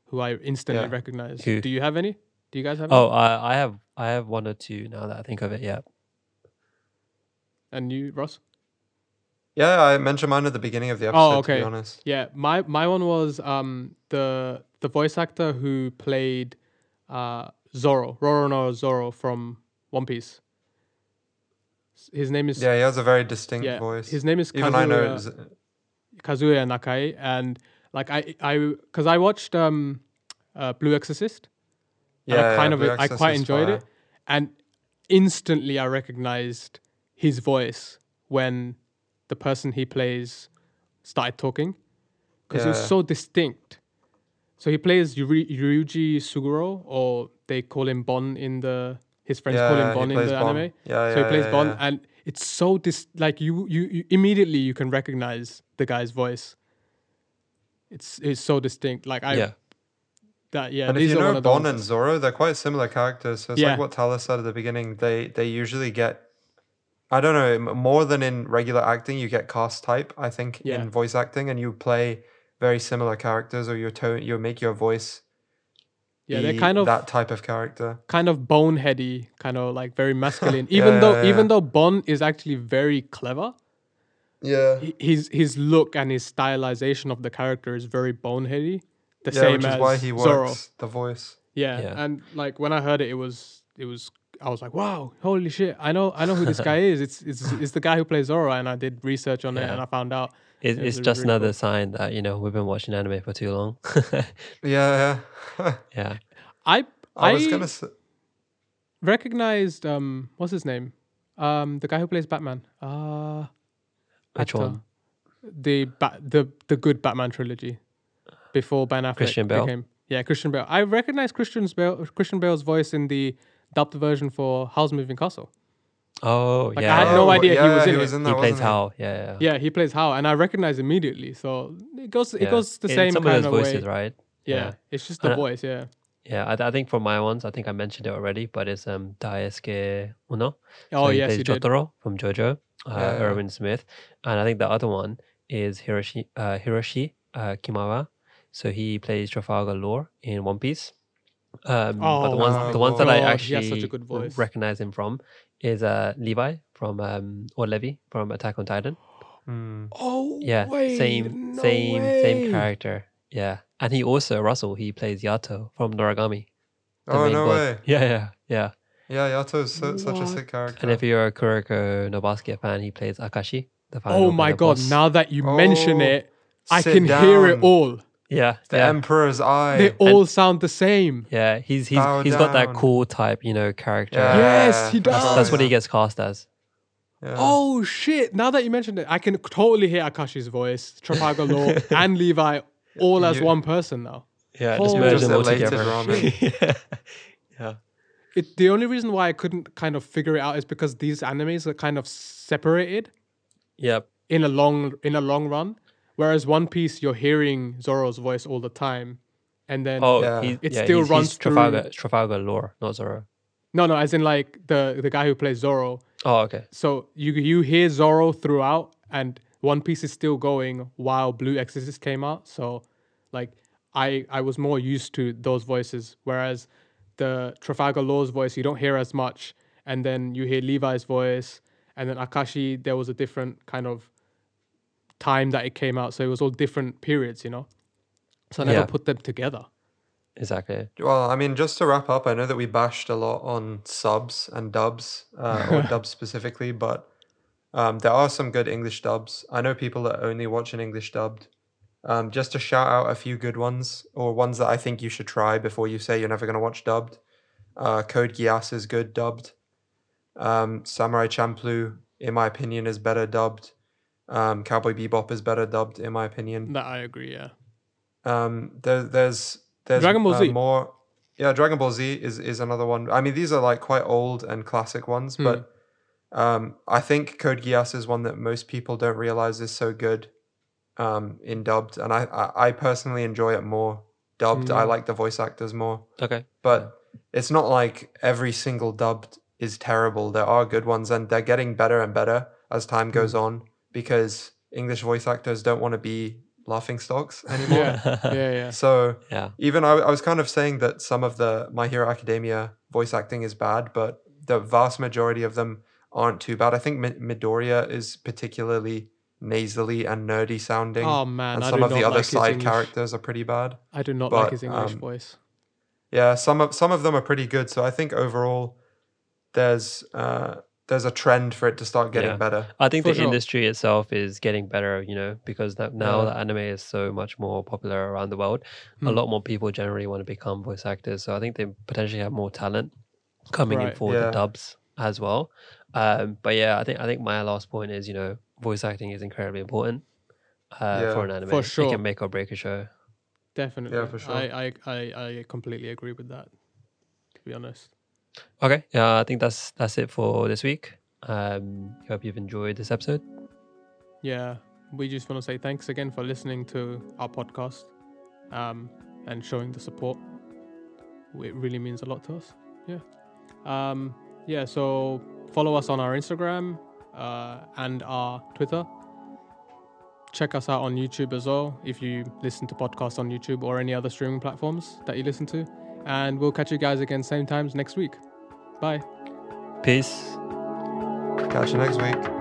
who I instantly Yeah. recognize. Who? Do you have any? Do you guys have? Oh, Any? I I have I have one or two now that I think of it. Yeah. And you, Ross? Yeah, I mentioned mine at the beginning of the episode. Oh, To okay. be honest. Yeah, my my one was um the the voice actor who played uh Zoro, Roronoa Zoro from One Piece. His name is Yeah, he has a very distinct yeah, voice. His name is Even I know. Kazuya- it's- Kazuya Nakai, and like I I because I watched um uh, Blue Exorcist. and Yeah, I yeah, kind of Blue I quite enjoyed fire. it, and instantly I recognized his voice when the person he plays started talking because it was so distinct. So he plays Yuri, Ryuji Suguro, or they call him Bon in the his friends call him Bon in the Bon. anime. Yeah, so he plays yeah, Bon, yeah. and it's so dis like you, you you immediately you can recognize the guy's voice. It's it's so distinct. Like I Yeah. that yeah. and if you know Bon and Zoro, they're quite similar characters. So it's Yeah. like what Talis said at the beginning. They they usually get, I don't know, more than in regular acting, you get cast type. I think Yeah. in voice acting, and you play very similar characters, or your tone, you make your voice. Yeah, they're kind of- that type of character. kind of boneheady, kind of like very masculine. Yeah, Even though yeah, even though Bon is actually very clever, Yeah. his his look and his stylization of the character is very boneheady. The yeah, same which is as why he works Zoro. the voice. Yeah. Yeah. and like when I heard it, it was it was I was like, wow, holy shit! I know I know who this guy is. It's it's it's the guy who plays Zoro, and I did research on it, and I found out It, it it's just really another cool. sign that you know we've been watching anime for too long. Yeah, yeah. yeah. I I was gonna say, recognized um what's his name um the guy who plays Batman uh Which actor. one? the ba- the the good Batman trilogy before Ben Affleck Christian Bale? became yeah Christian Bale I recognize Christian Bale Christian Bale's voice in the dubbed version for Howl's Moving Castle Oh Like, I had no Oh, idea he was in he it. was in he plays wasn't he? Hal. Yeah, yeah. yeah. yeah he plays Howl and I recognize immediately so it goes it Yeah. goes the In same some kind of of those voices, way right? yeah, Yeah. it's just the And voice yeah Yeah, I, I think for my ones, I think I mentioned it already, but it's um Daisuke Ono. oh he yes plays you did Jotaro from JoJo, uh, Yeah, yeah. Erwin Smith, and I think the other one is Hiroshi uh, Hiroshi uh, Kamiya. So he plays Trafalgar Law in One Piece. Um, but the Oh ones my the ones that I actually has such a good voice. recognize him from is uh, Levi from um, or Levi from Attack on Titan. Hmm. oh Yeah, wait, same no same way. same character. Yeah, and he also Russell. He plays Yato from Noragami. the Oh main no boss. way! Yeah, yeah, yeah. Yeah, Yato's so, such a sick character. And if you're a Kuroko no Basket fan, he plays Akashi. The final oh my god boss. now that you mention Oh, it I sit can hear it all yeah, the yeah, Emperor's Eye. they all sound the same yeah. He's he's Bow he's got that down. cool type, you know, character. Yeah. Yes, he That's, does. that's what he gets cast as. Yeah. Oh shit! Now that you mentioned it, I can totally hear Akashi's voice, Trafalgar Law, and Levi all as You- one person now. Yeah, just just merge them all together. Yeah, yeah, It, the only reason why I couldn't kind of figure it out is because these animes are kind of separated yep. in a long in a long run. Whereas One Piece, you're hearing Zoro's voice all the time, and then Oh, Yeah. he, It yeah, still he's, runs he's Trafalgar, through- Trafalgar Law, not Zoro. no, no, as in like the the guy who plays Zoro. Oh, okay. So you you hear Zoro throughout, and One Piece is still going while Blue Exorcist came out. So, like, I I was more used to those voices, whereas the Trafalgar Law's voice you don't hear as much, and then you hear Levi's voice, and then Akashi there was a different kind of time that it came out, so it was all different periods, you know. So I never Yeah. put them together. Exactly. Well, I mean, just to wrap up, I know that we bashed a lot on subs and dubs, uh, or dubs specifically, but um, there are some good English dubs. I know people that only watch an English dubbed. Um, just to shout out a few good ones, or ones that I think you should try before you say you're never going to watch dubbed. Uh, Code Geass is good dubbed. Um, Samurai Champloo, in my opinion, is better dubbed. Um, Cowboy Bebop is better dubbed, in my opinion. That I agree. Yeah. Um, there, there's there's Dragon Ball uh, Z. more. Yeah, Dragon Ball Z is is another one. I mean, these are like quite old and classic ones, Hmm. but um, I think Code Geass is one that most people don't realize is so good um, in dubbed, and I, I I personally enjoy it more dubbed. I Mm. like the voice actors more. Okay. but it's not like every single dubbed is terrible. There are good ones, and they're getting better and better as time Mm. goes on because English voice actors don't want to be laughing stocks anymore. Yeah, yeah, yeah. So Yeah. even I, I was kind of saying that some of the My Hero Academia voice acting is bad, but the vast majority of them aren't too bad. I think Mi- Midoriya is particularly nasally and nerdy sounding. Oh, man, and I some do of the not other like his side English. characters are pretty bad. I do not But, like his English um, voice. Yeah, some of some of them are pretty good. So I think overall, there's uh, there's a trend for it to start getting Yeah. better. I think For the sure. industry itself is getting better, you know, because that now Yeah. that anime is so much more popular around the world, a Hmm. lot more people generally want to become voice actors. So I think they potentially have more talent coming in for Yeah. the dubs as well. Um, but yeah, I think I think my last point is, you know, voice acting is incredibly important uh, Yeah. for an anime. For sure. It can make or break a show. Definitely. for sure. I, I, I, I completely agree with that. To be honest. Okay, yeah, I think that's that's it for this week. Um, hope you've enjoyed this episode. Yeah, we just want to say thanks again for listening to our podcast um, and showing the support. It really means a lot to us. Yeah. Um, yeah, so follow us on our Instagram uh, and our Twitter. Check us out on YouTube as well if you listen to podcasts on YouTube or any other streaming platforms that you listen to. And we'll catch you guys again same times next week. Bye. Peace. Catch you next week.